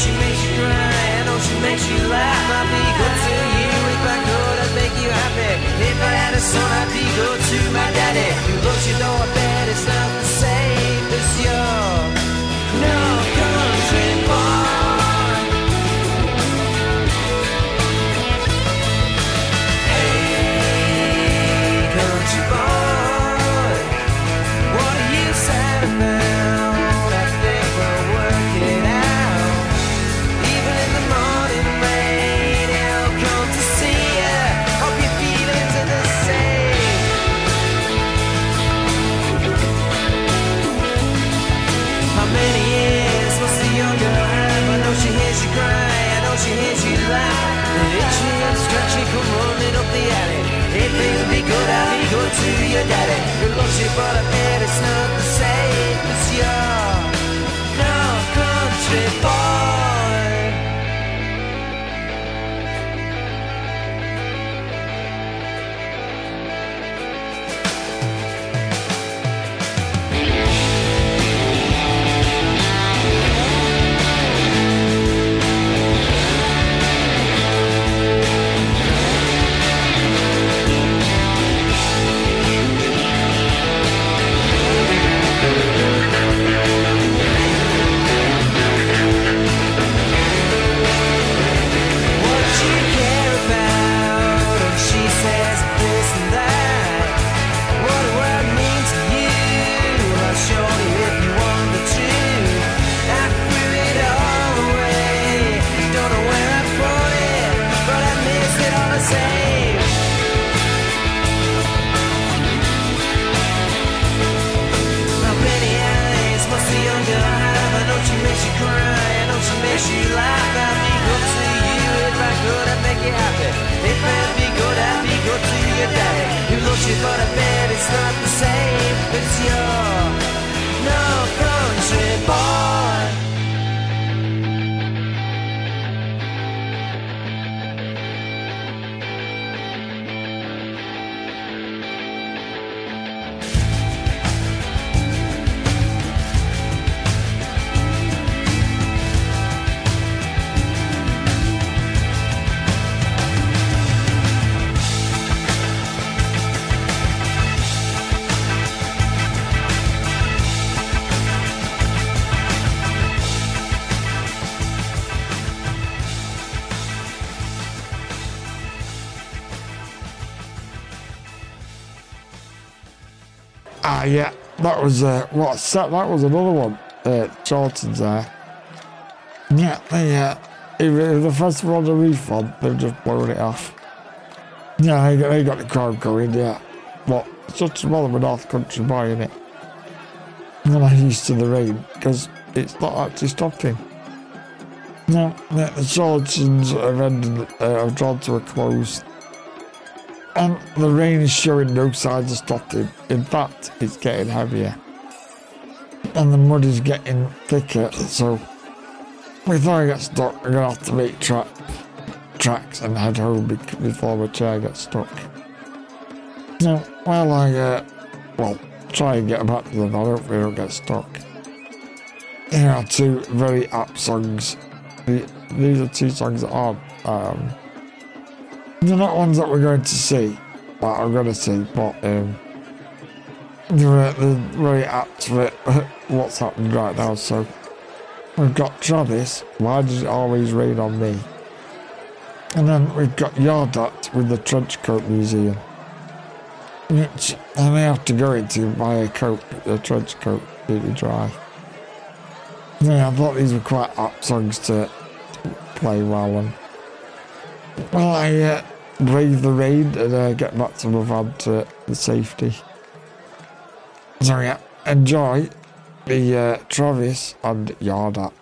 She makes you cry. I know she makes you laugh. I'd be good to you if I could. I'd make you happy. If I had a son, I'd be good to my daddy. Who loves you, though I bet it's not to your daddy. Who loves you, but I bet it's not the same as your country. Makes you cry, know she makes you laugh. I'd be good to you if I could, I'd make you happy. If I'd be good, I'd be good to your daddy. Who loves country, but I bet it's not the same. It's your no country boy. That was uh, what set. That was another one. Uh, Charlatans there. Yeah, they, uh, if, the festival on the refund, they've just blown it off. Yeah, they got, they got the crowd going. Yeah, but of a North Country boy, in it. I'm used to the rain because it's not actually stopping. No, the Charlatans have ended. Uh, have drawn to a close. And the rain is showing no signs of stopping. In fact, it's getting heavier. And the mud is getting thicker, so before I get stuck, I'm gonna have to make tra- tracks and head home before my chair gets stuck. So, while I, uh, well, try and get back to the van, hopefully I don't get stuck. Here are two very apt songs. These are two songs that are, um, they're not ones that we're going to see, but I'm going to see, but um, they're, they're very apt what's happening right now. So we've got Travis, Why Does It Always Rain on Me? And then we've got Yard Act with the Trench Coat Museum, which I may have to go into buy a coat, a trench coat, completely dry. Yeah, I thought these were quite apt songs to play well on. Well, I uh, brave the rain and uh, get back to my to the safety. So yeah, enjoy the uh, Travis and Yard Act.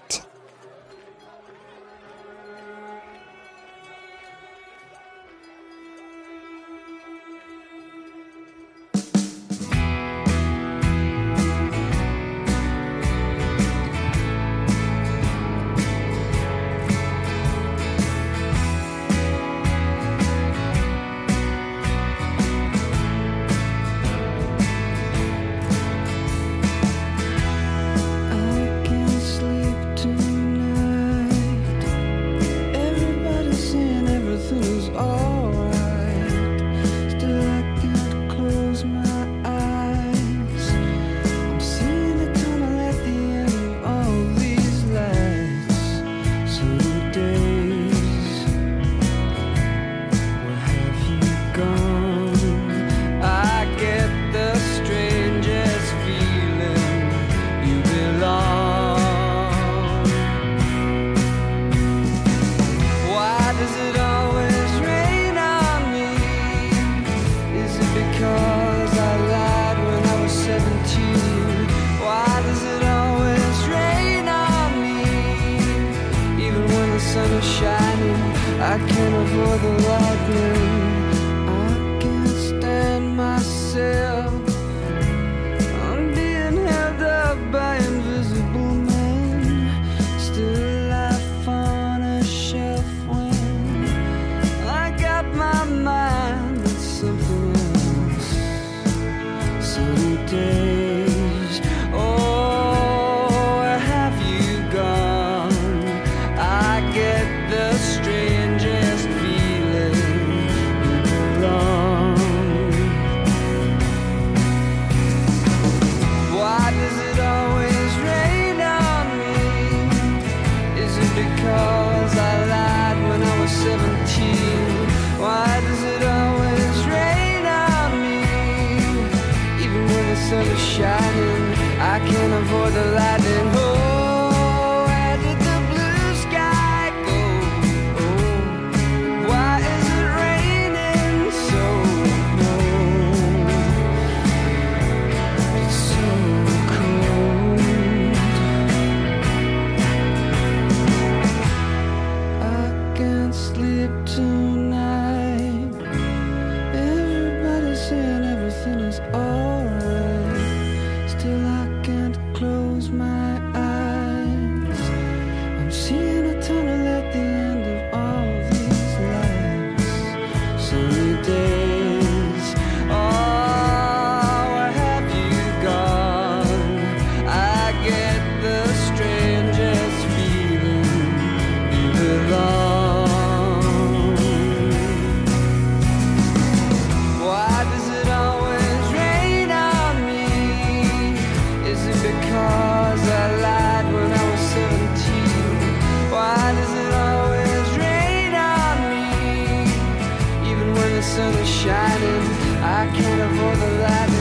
Can't the lightning.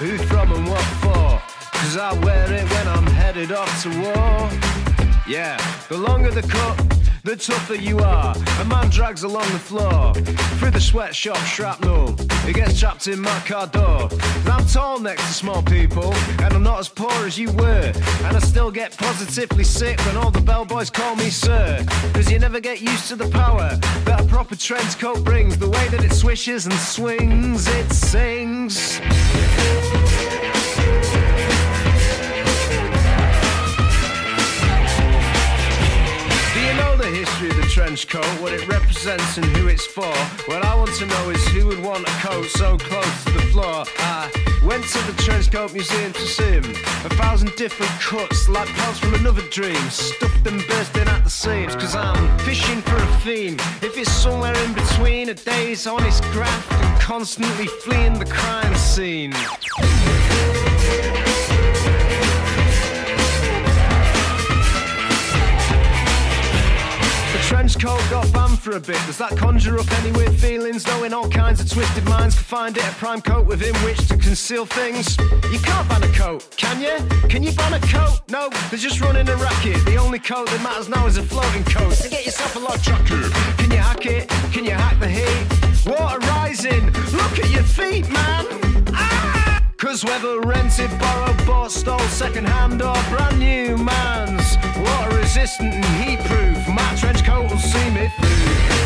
Who from and what for? Cause I wear it when I'm headed off to war. Yeah, the longer the cut, the tougher you are. A man drags along the floor through the sweatshop shrapnel. He gets trapped in my car door. And I'm tall next to small people, and I'm not as poor as you were. And I still get positively sick when all the bellboys call me sir. Cause you never get used to the power that a proper trench coat brings. The way that it swishes and swings, it sings. Trench coat, what it represents and who it's for? What I want to know is who would want a coat so close to the floor. I went to the trench coat museum to see 'em. A thousand different cuts, like parts from another dream, stuffed and bursting at the seams. Cause I'm fishing for a theme. If it's somewhere in between a day's honest graft and constantly fleeing the crime scene. Trench coat got banned for a bit. Does that conjure up any weird feelings? Knowing all kinds of twisted minds can find it a prime coat within which to conceal things. You can't ban a coat, can you? Can you ban a coat? No, they're just running a racket. The only coat that matters now is a floating coat. So get yourself a log jacket. Can you hack it? Can you hack the heat? Water rising. Look at your feet, man. Cause whether rented, borrowed, bought, stole, second hand or brand new man's water resistant and heat proof, my trench coat will see me through.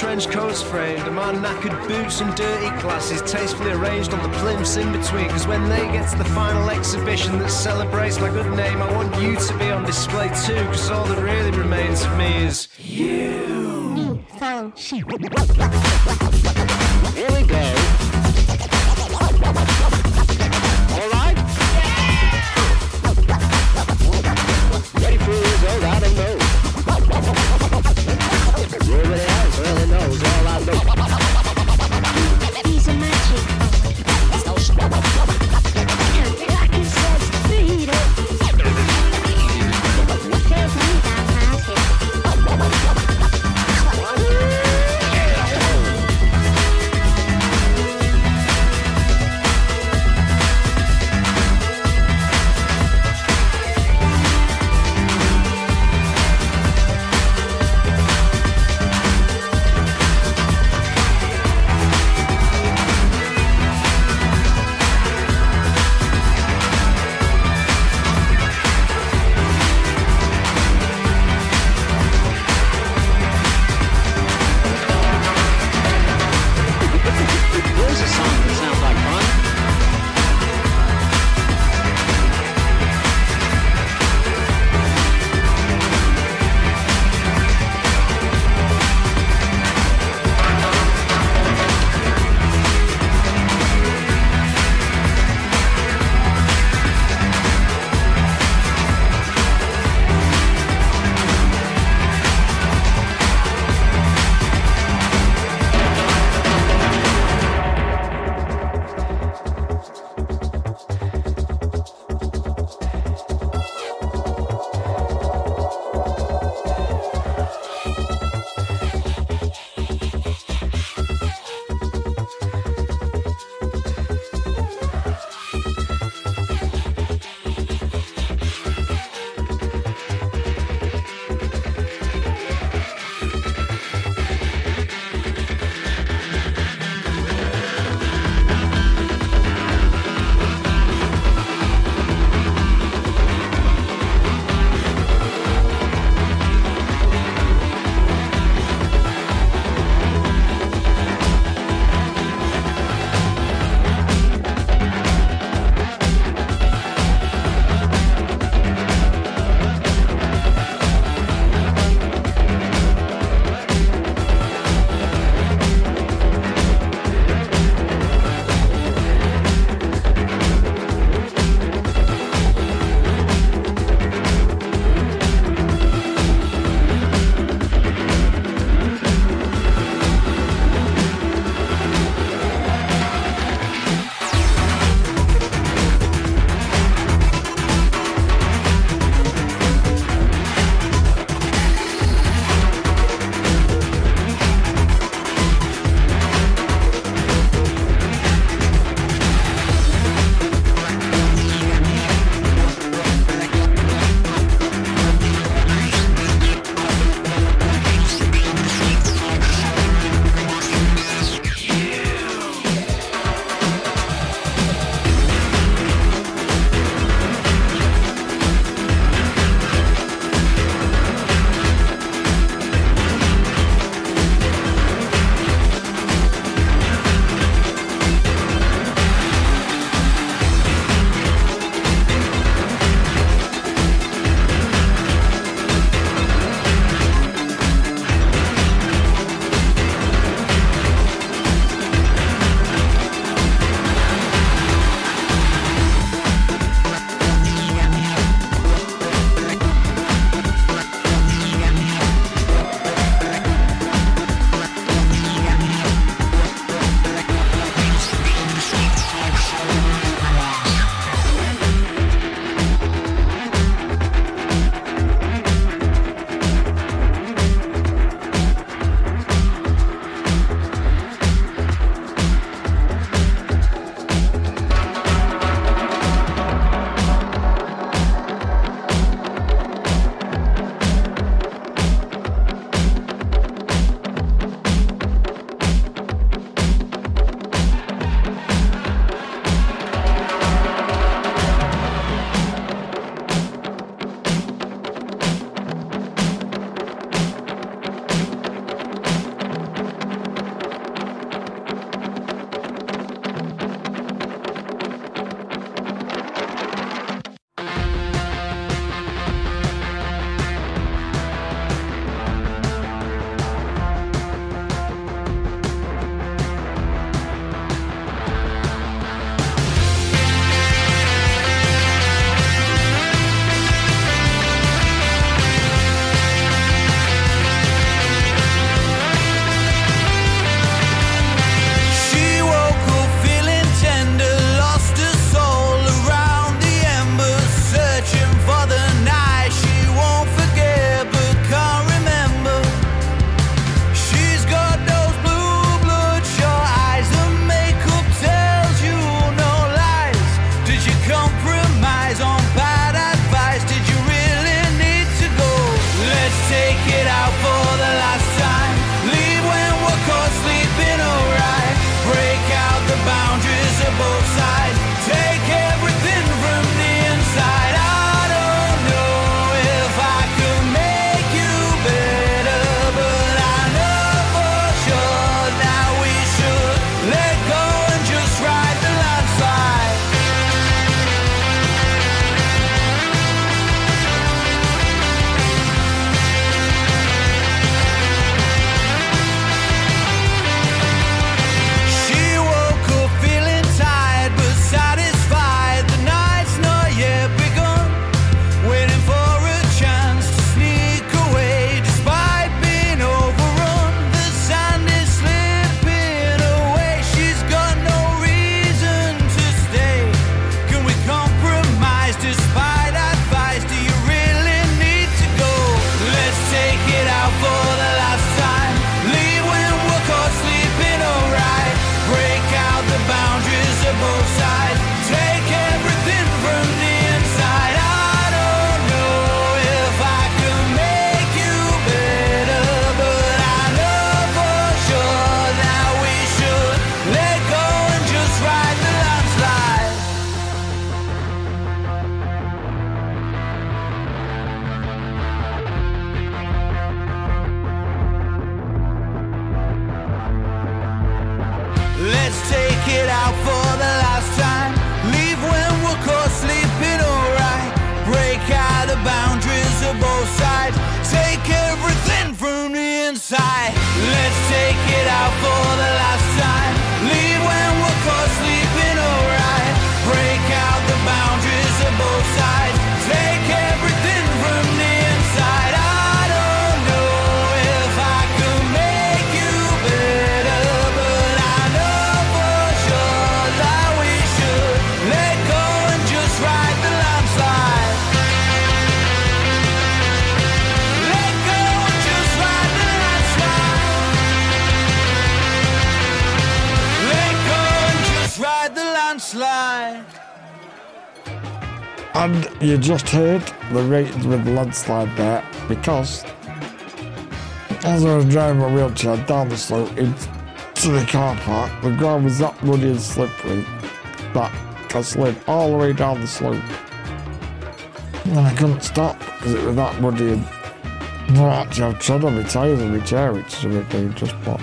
Trench coats framed and my knackered boots and dirty glasses tastefully arranged on the plimps in between. Cause when they get to the final exhibition that celebrates my good name, I want you to be on display too. Cause all that really remains of me is you. Hmm, Here we go. And you just heard the Reytons with landslide there because as I was driving my wheelchair down the slope into the car park, the ground was that muddy and slippery that I slid all the way down the slope. And I couldn't stop because it was that muddy and well, actually I've tread on my tyres and my chair, which is a bit dangerous, but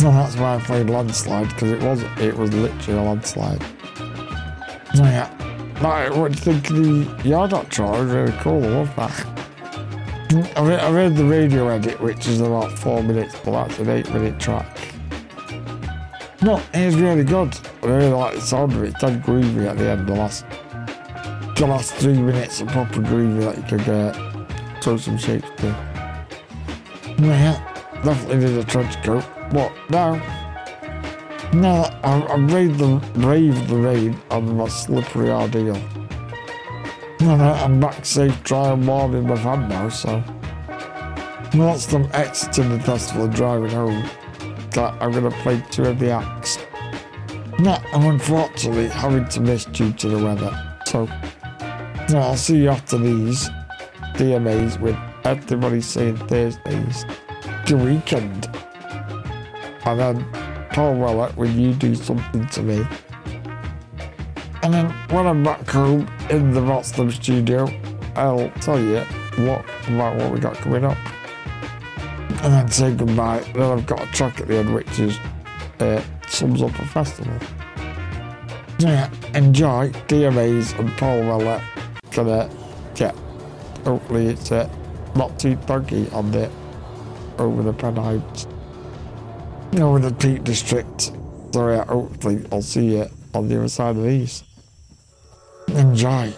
that's why I played landslide because it was it was literally a landslide. So yeah. What do you think the Yard? It was really cool. I love that. I read, I read the radio edit, which is about four minutes, but that's an eight minute track. No, it's really good. I really like the sound of it. It's dead groovy at the end. The last, the last three minutes are proper groovy that you could get throw some to. Yeah, definitely need a trench coat. But now, no, I, I braved the, braved the rain on my slippery ordeal. And I- I'm back safe, dry and warm in my van now, so. Once I'm exiting the festival and driving home, that I'm going to play two of the acts. No, I'm unfortunately having to miss due to the weather. So, no, I'll see you after these DMAs with everybody saying Thursdays. The weekend. And then Paul Weller when you do something to me. And then when I'm back home in the Rotslam studio, I'll tell you what about what we got coming up. And then say goodbye. Then I've got a track at the end which is uh, sums up a festival. So yeah, enjoy DMAs and Paul Weller. Gonna get hopefully it's uh, not too doggy on the over the Pennines over the Peak District. So yeah, hopefully I'll see you on the other side of these. Enjoy.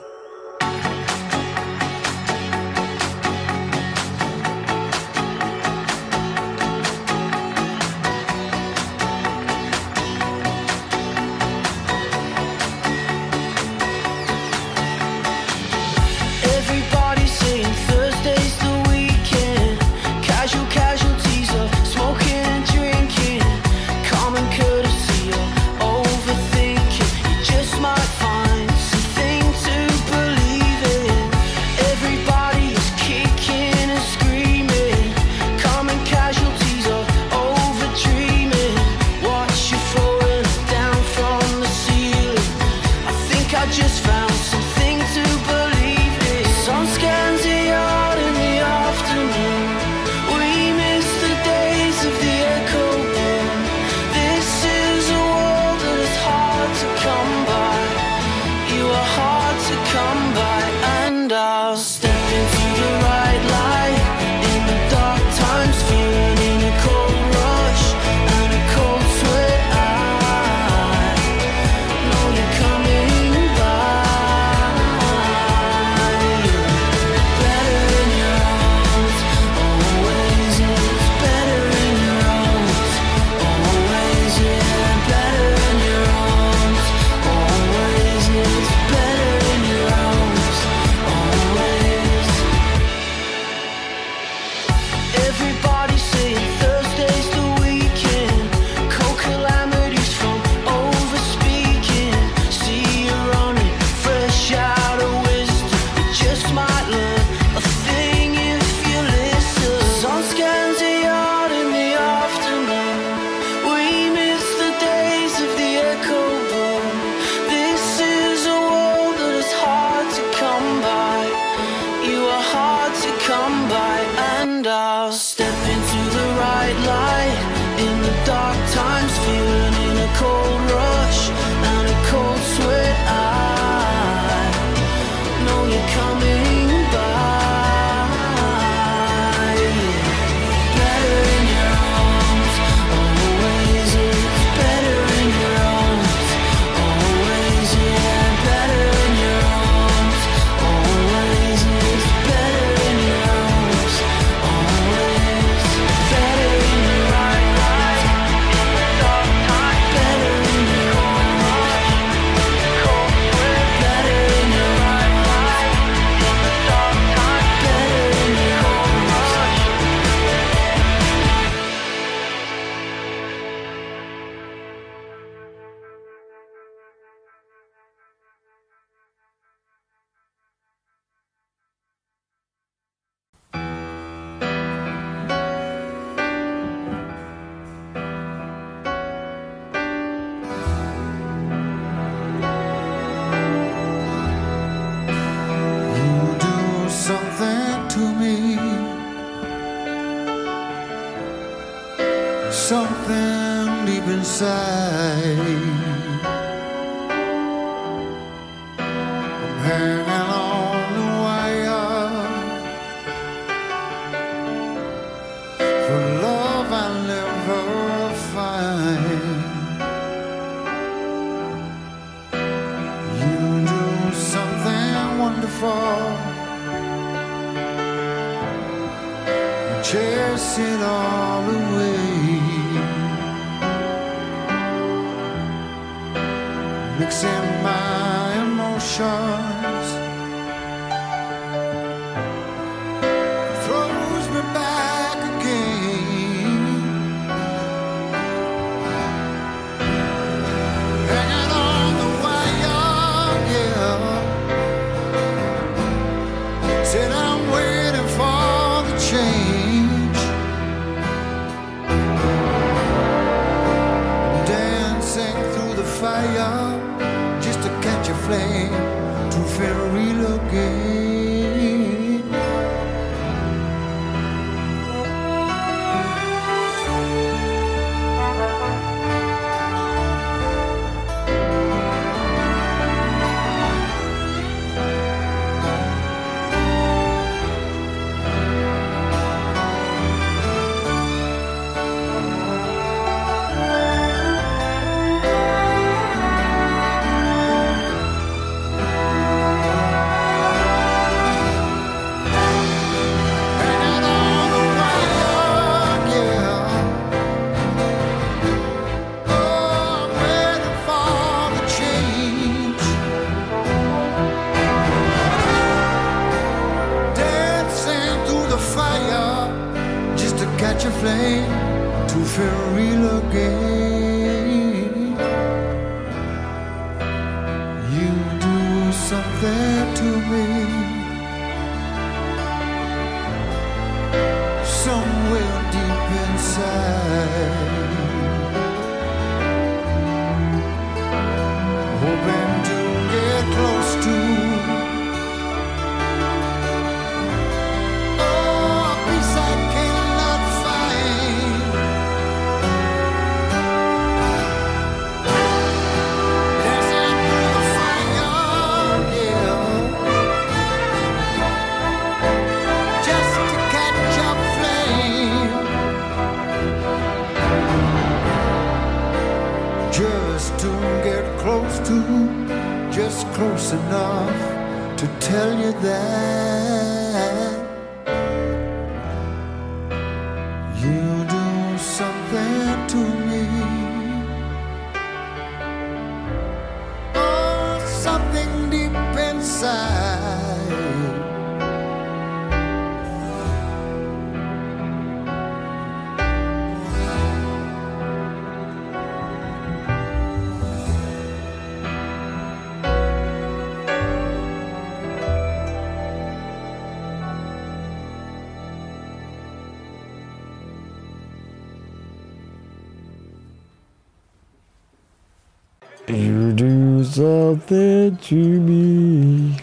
Something to me,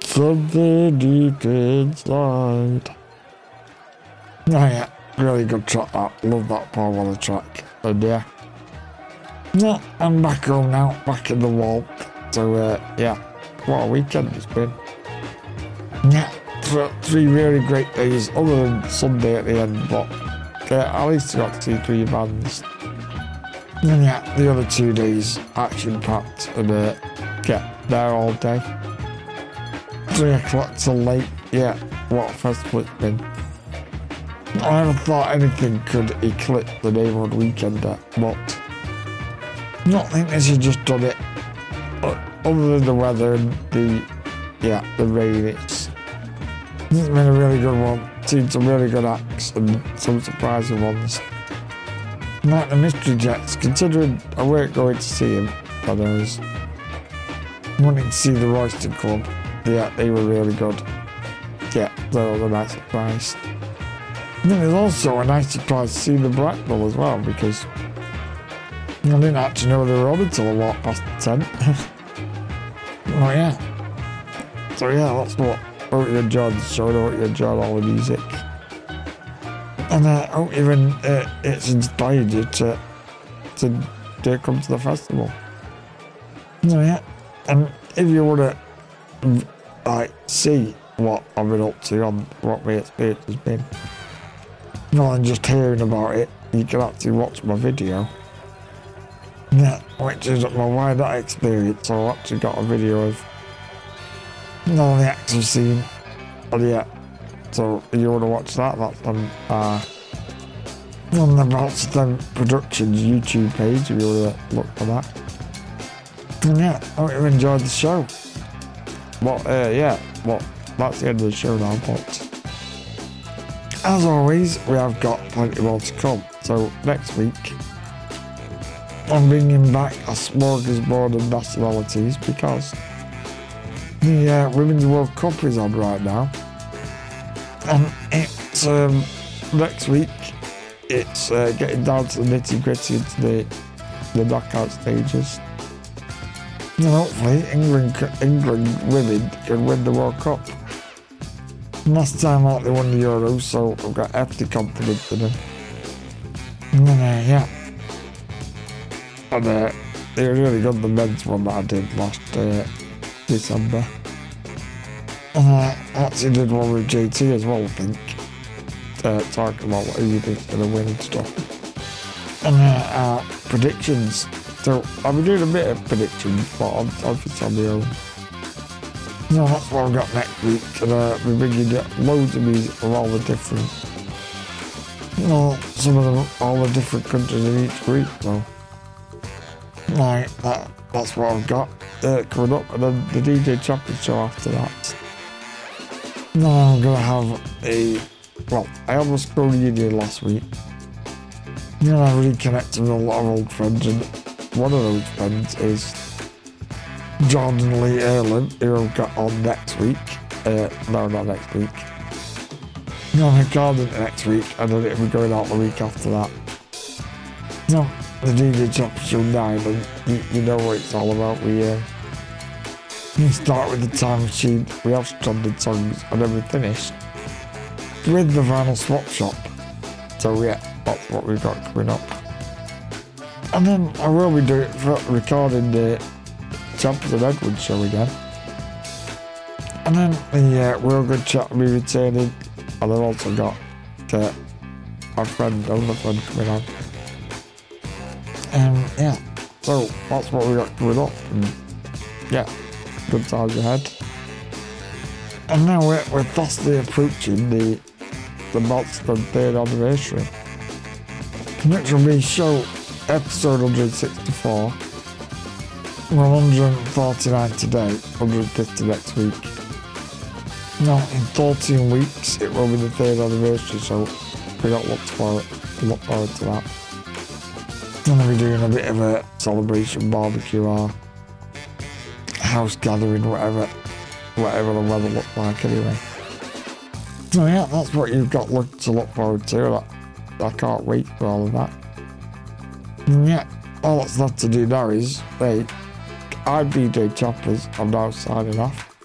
something deep inside. Oh yeah, really good track that. Love that part of the track. And yeah. Yeah, I'm back home now, back in the wall. So uh, yeah, what a weekend it's been. Yeah, th- three really great days, other than Sunday at the end, but uh, at least I got to see three bands. And yeah, the other two days action packed and uh, yeah, there all day. Three o'clock till late. Yeah, what it's been. I never thought anything could eclipse the neighbourhood weekender, but not think this has just done it. O- Other than the weather and the yeah, the rain, it's it's been a really good one. Seen some really good acts and some surprising ones. Like the Mystery Jets, considering I weren't going to see him, but I was wanting to see the Royston Club. Yeah, they were really good. Yeah, they were a nice surprise. And then there's also a nice surprise to see the Blackpool as well, because I didn't actually know they were on until a lot past 10. oh, yeah. So, yeah, that's what I hope you enjoyed the show. I hope you enjoyed all the music. And uh, I hope even uh, it's inspired you to, to to come to the festival. So yeah, and if you want to like see what I've been up to on what my experience has been, rather than just hearing about it, you can actually watch my video. Yeah, which is my wider experience. So I've actually got a video of all the acts I've seen. And yeah, so if you want to watch that, that's on uh, on the Ralston Productions YouTube page if you want to look for that. Yeah, I hope you enjoyed the show. Well, uh, yeah, well, that's the end of the show now, but as always, we have got plenty more to come. So next week, I'm bringing back a smorgasbord of nationalities because the uh, Women's World Cup is on right now. And it's um, next week, it's uh, getting down to the nitty gritty the, the knockout stages. And hopefully, England, England women can win the World Cup. Last time out, they won the Euros, so I've got hefty confidence in them. And uh, yeah. And uh, they were really good, the men's one that I did last uh, December. And uh, I actually did one with JT as well, I think. Uh, talking about what he think's going to win and stuff. And uh, uh, predictions. So I've been doing a bit of predictions, but I'm obviously on my own. No, that's what I've got next week. And uh, we're bringing you loads of music from all the different, you know, some of them, all the different countries in each week, So, like, that, that's what I've got uh, coming up. And then the DJ Chopping show after that. No, I'm to have a, well, I had my school reunion last week. You know, I reconnected with a lot of old friends, and one of those friends is Jordan Lee Erlin, who I've got on next week. Uh, no, not next week. No, I'm it next week, and then it'll be going out the week after that. No, the DJ Show 9, and you, you know what it's all about. We, uh, we start with the time machine, we have stranded songs, and then we finish with the vinyl swap shop. So, yeah, that's what we've got coming up. And then I will be doing recording the Champions and Edwards show again. And then the uh, Real Good Chat will be returning. And I've also got my friend, another friend coming on. Um, yeah, so that's what we got coming up. And yeah, good times ahead. And now we're, we're fastly approaching the the month milestone third anniversary. Next will be show episode 164. We're 149 today, 150 next week. Now, in 13 weeks, it will be the third anniversary, so we got look forward, look forward to that. Gonna be doing a bit of a celebration barbecue or house gathering, whatever, whatever the weather looks like anyway. So yeah, that's what you've got look, to look forward to. I can't wait for all of that. Yeah, all that's left to do now is, hey, I'm DJ Chappers, I'm now signing off.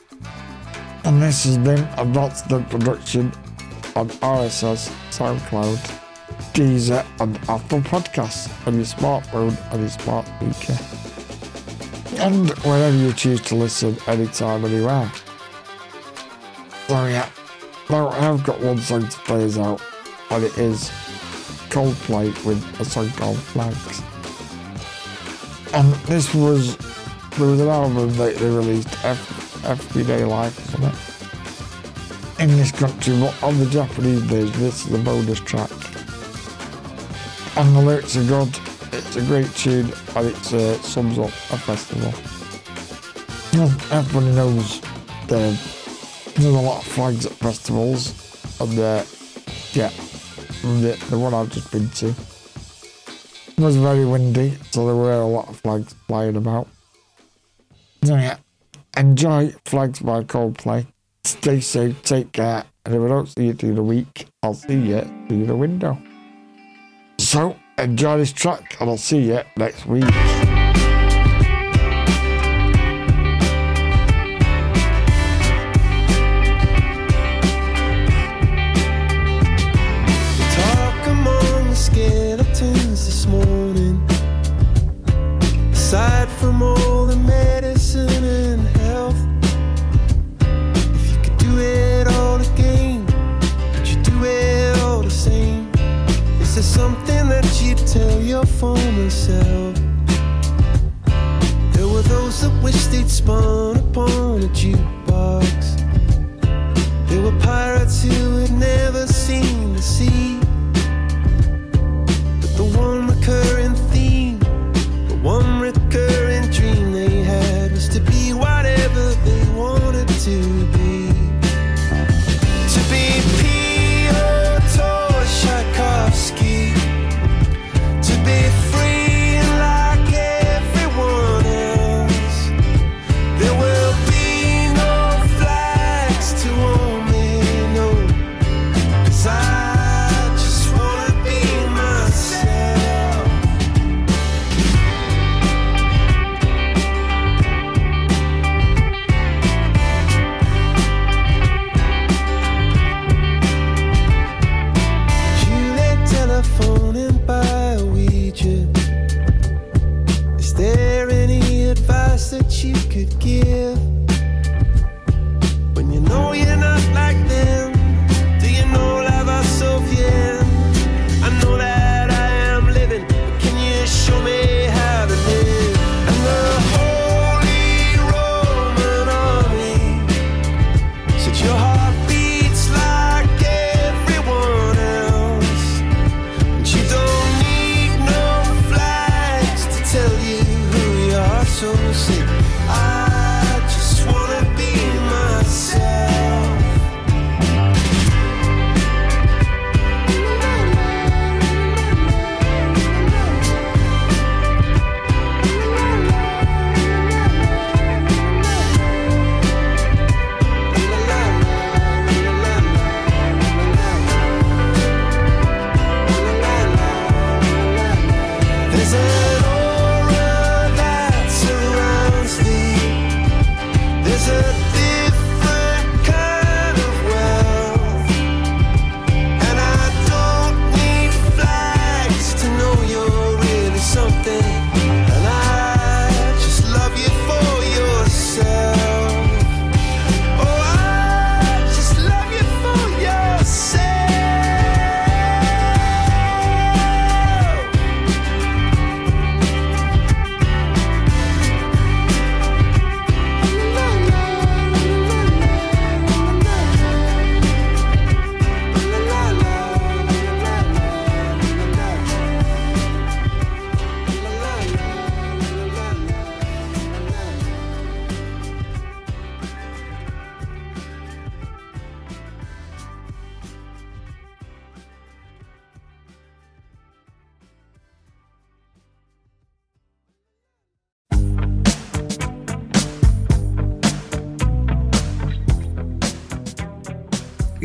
And this has been a Boston production on RSS, SoundCloud, Deezer, and Apple Podcasts on your smartphone and your smart speaker. And wherever you choose to listen, anytime, anywhere. So yeah, now I've got one song to play us out, and it is Coldplay with a song called Flags. And this was there was an album that they released F, Everyday Life or something in this country, but on the Japanese version, this is the bonus track. And the lyrics are good. It's a great tune, and it uh, sums up a festival. Everybody knows the, there's a lot of flags at festivals, and uh, yeah, the, the one I've just been to. It was very windy, so there were a lot of flags flying about. So yeah, enjoy Flags by Coldplay. Stay safe, take care, and if I don't see you through the week, I'll see you through the window. So enjoy this track, and I'll see you next week. something that you'd tell your former self. There were those that wished they'd spun upon a juke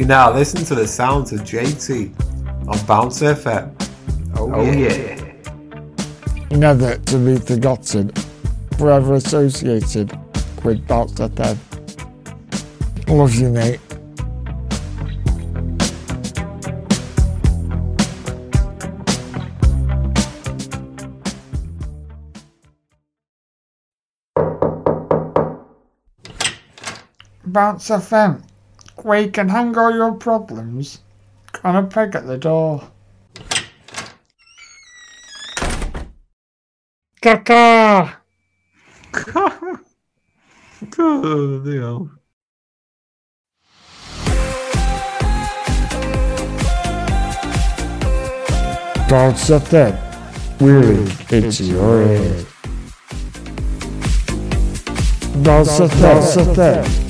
You now listen to the sounds of JT on Bounce FM. Oh, oh yeah. yeah. Never to be forgotten, forever associated with Bounce FM. Love you, mate. Bounce FM quick you can hang all your problems on a peg at the door. Kaka! oh, no. Don't set that. Really, it's, your head. Don't set that, set that.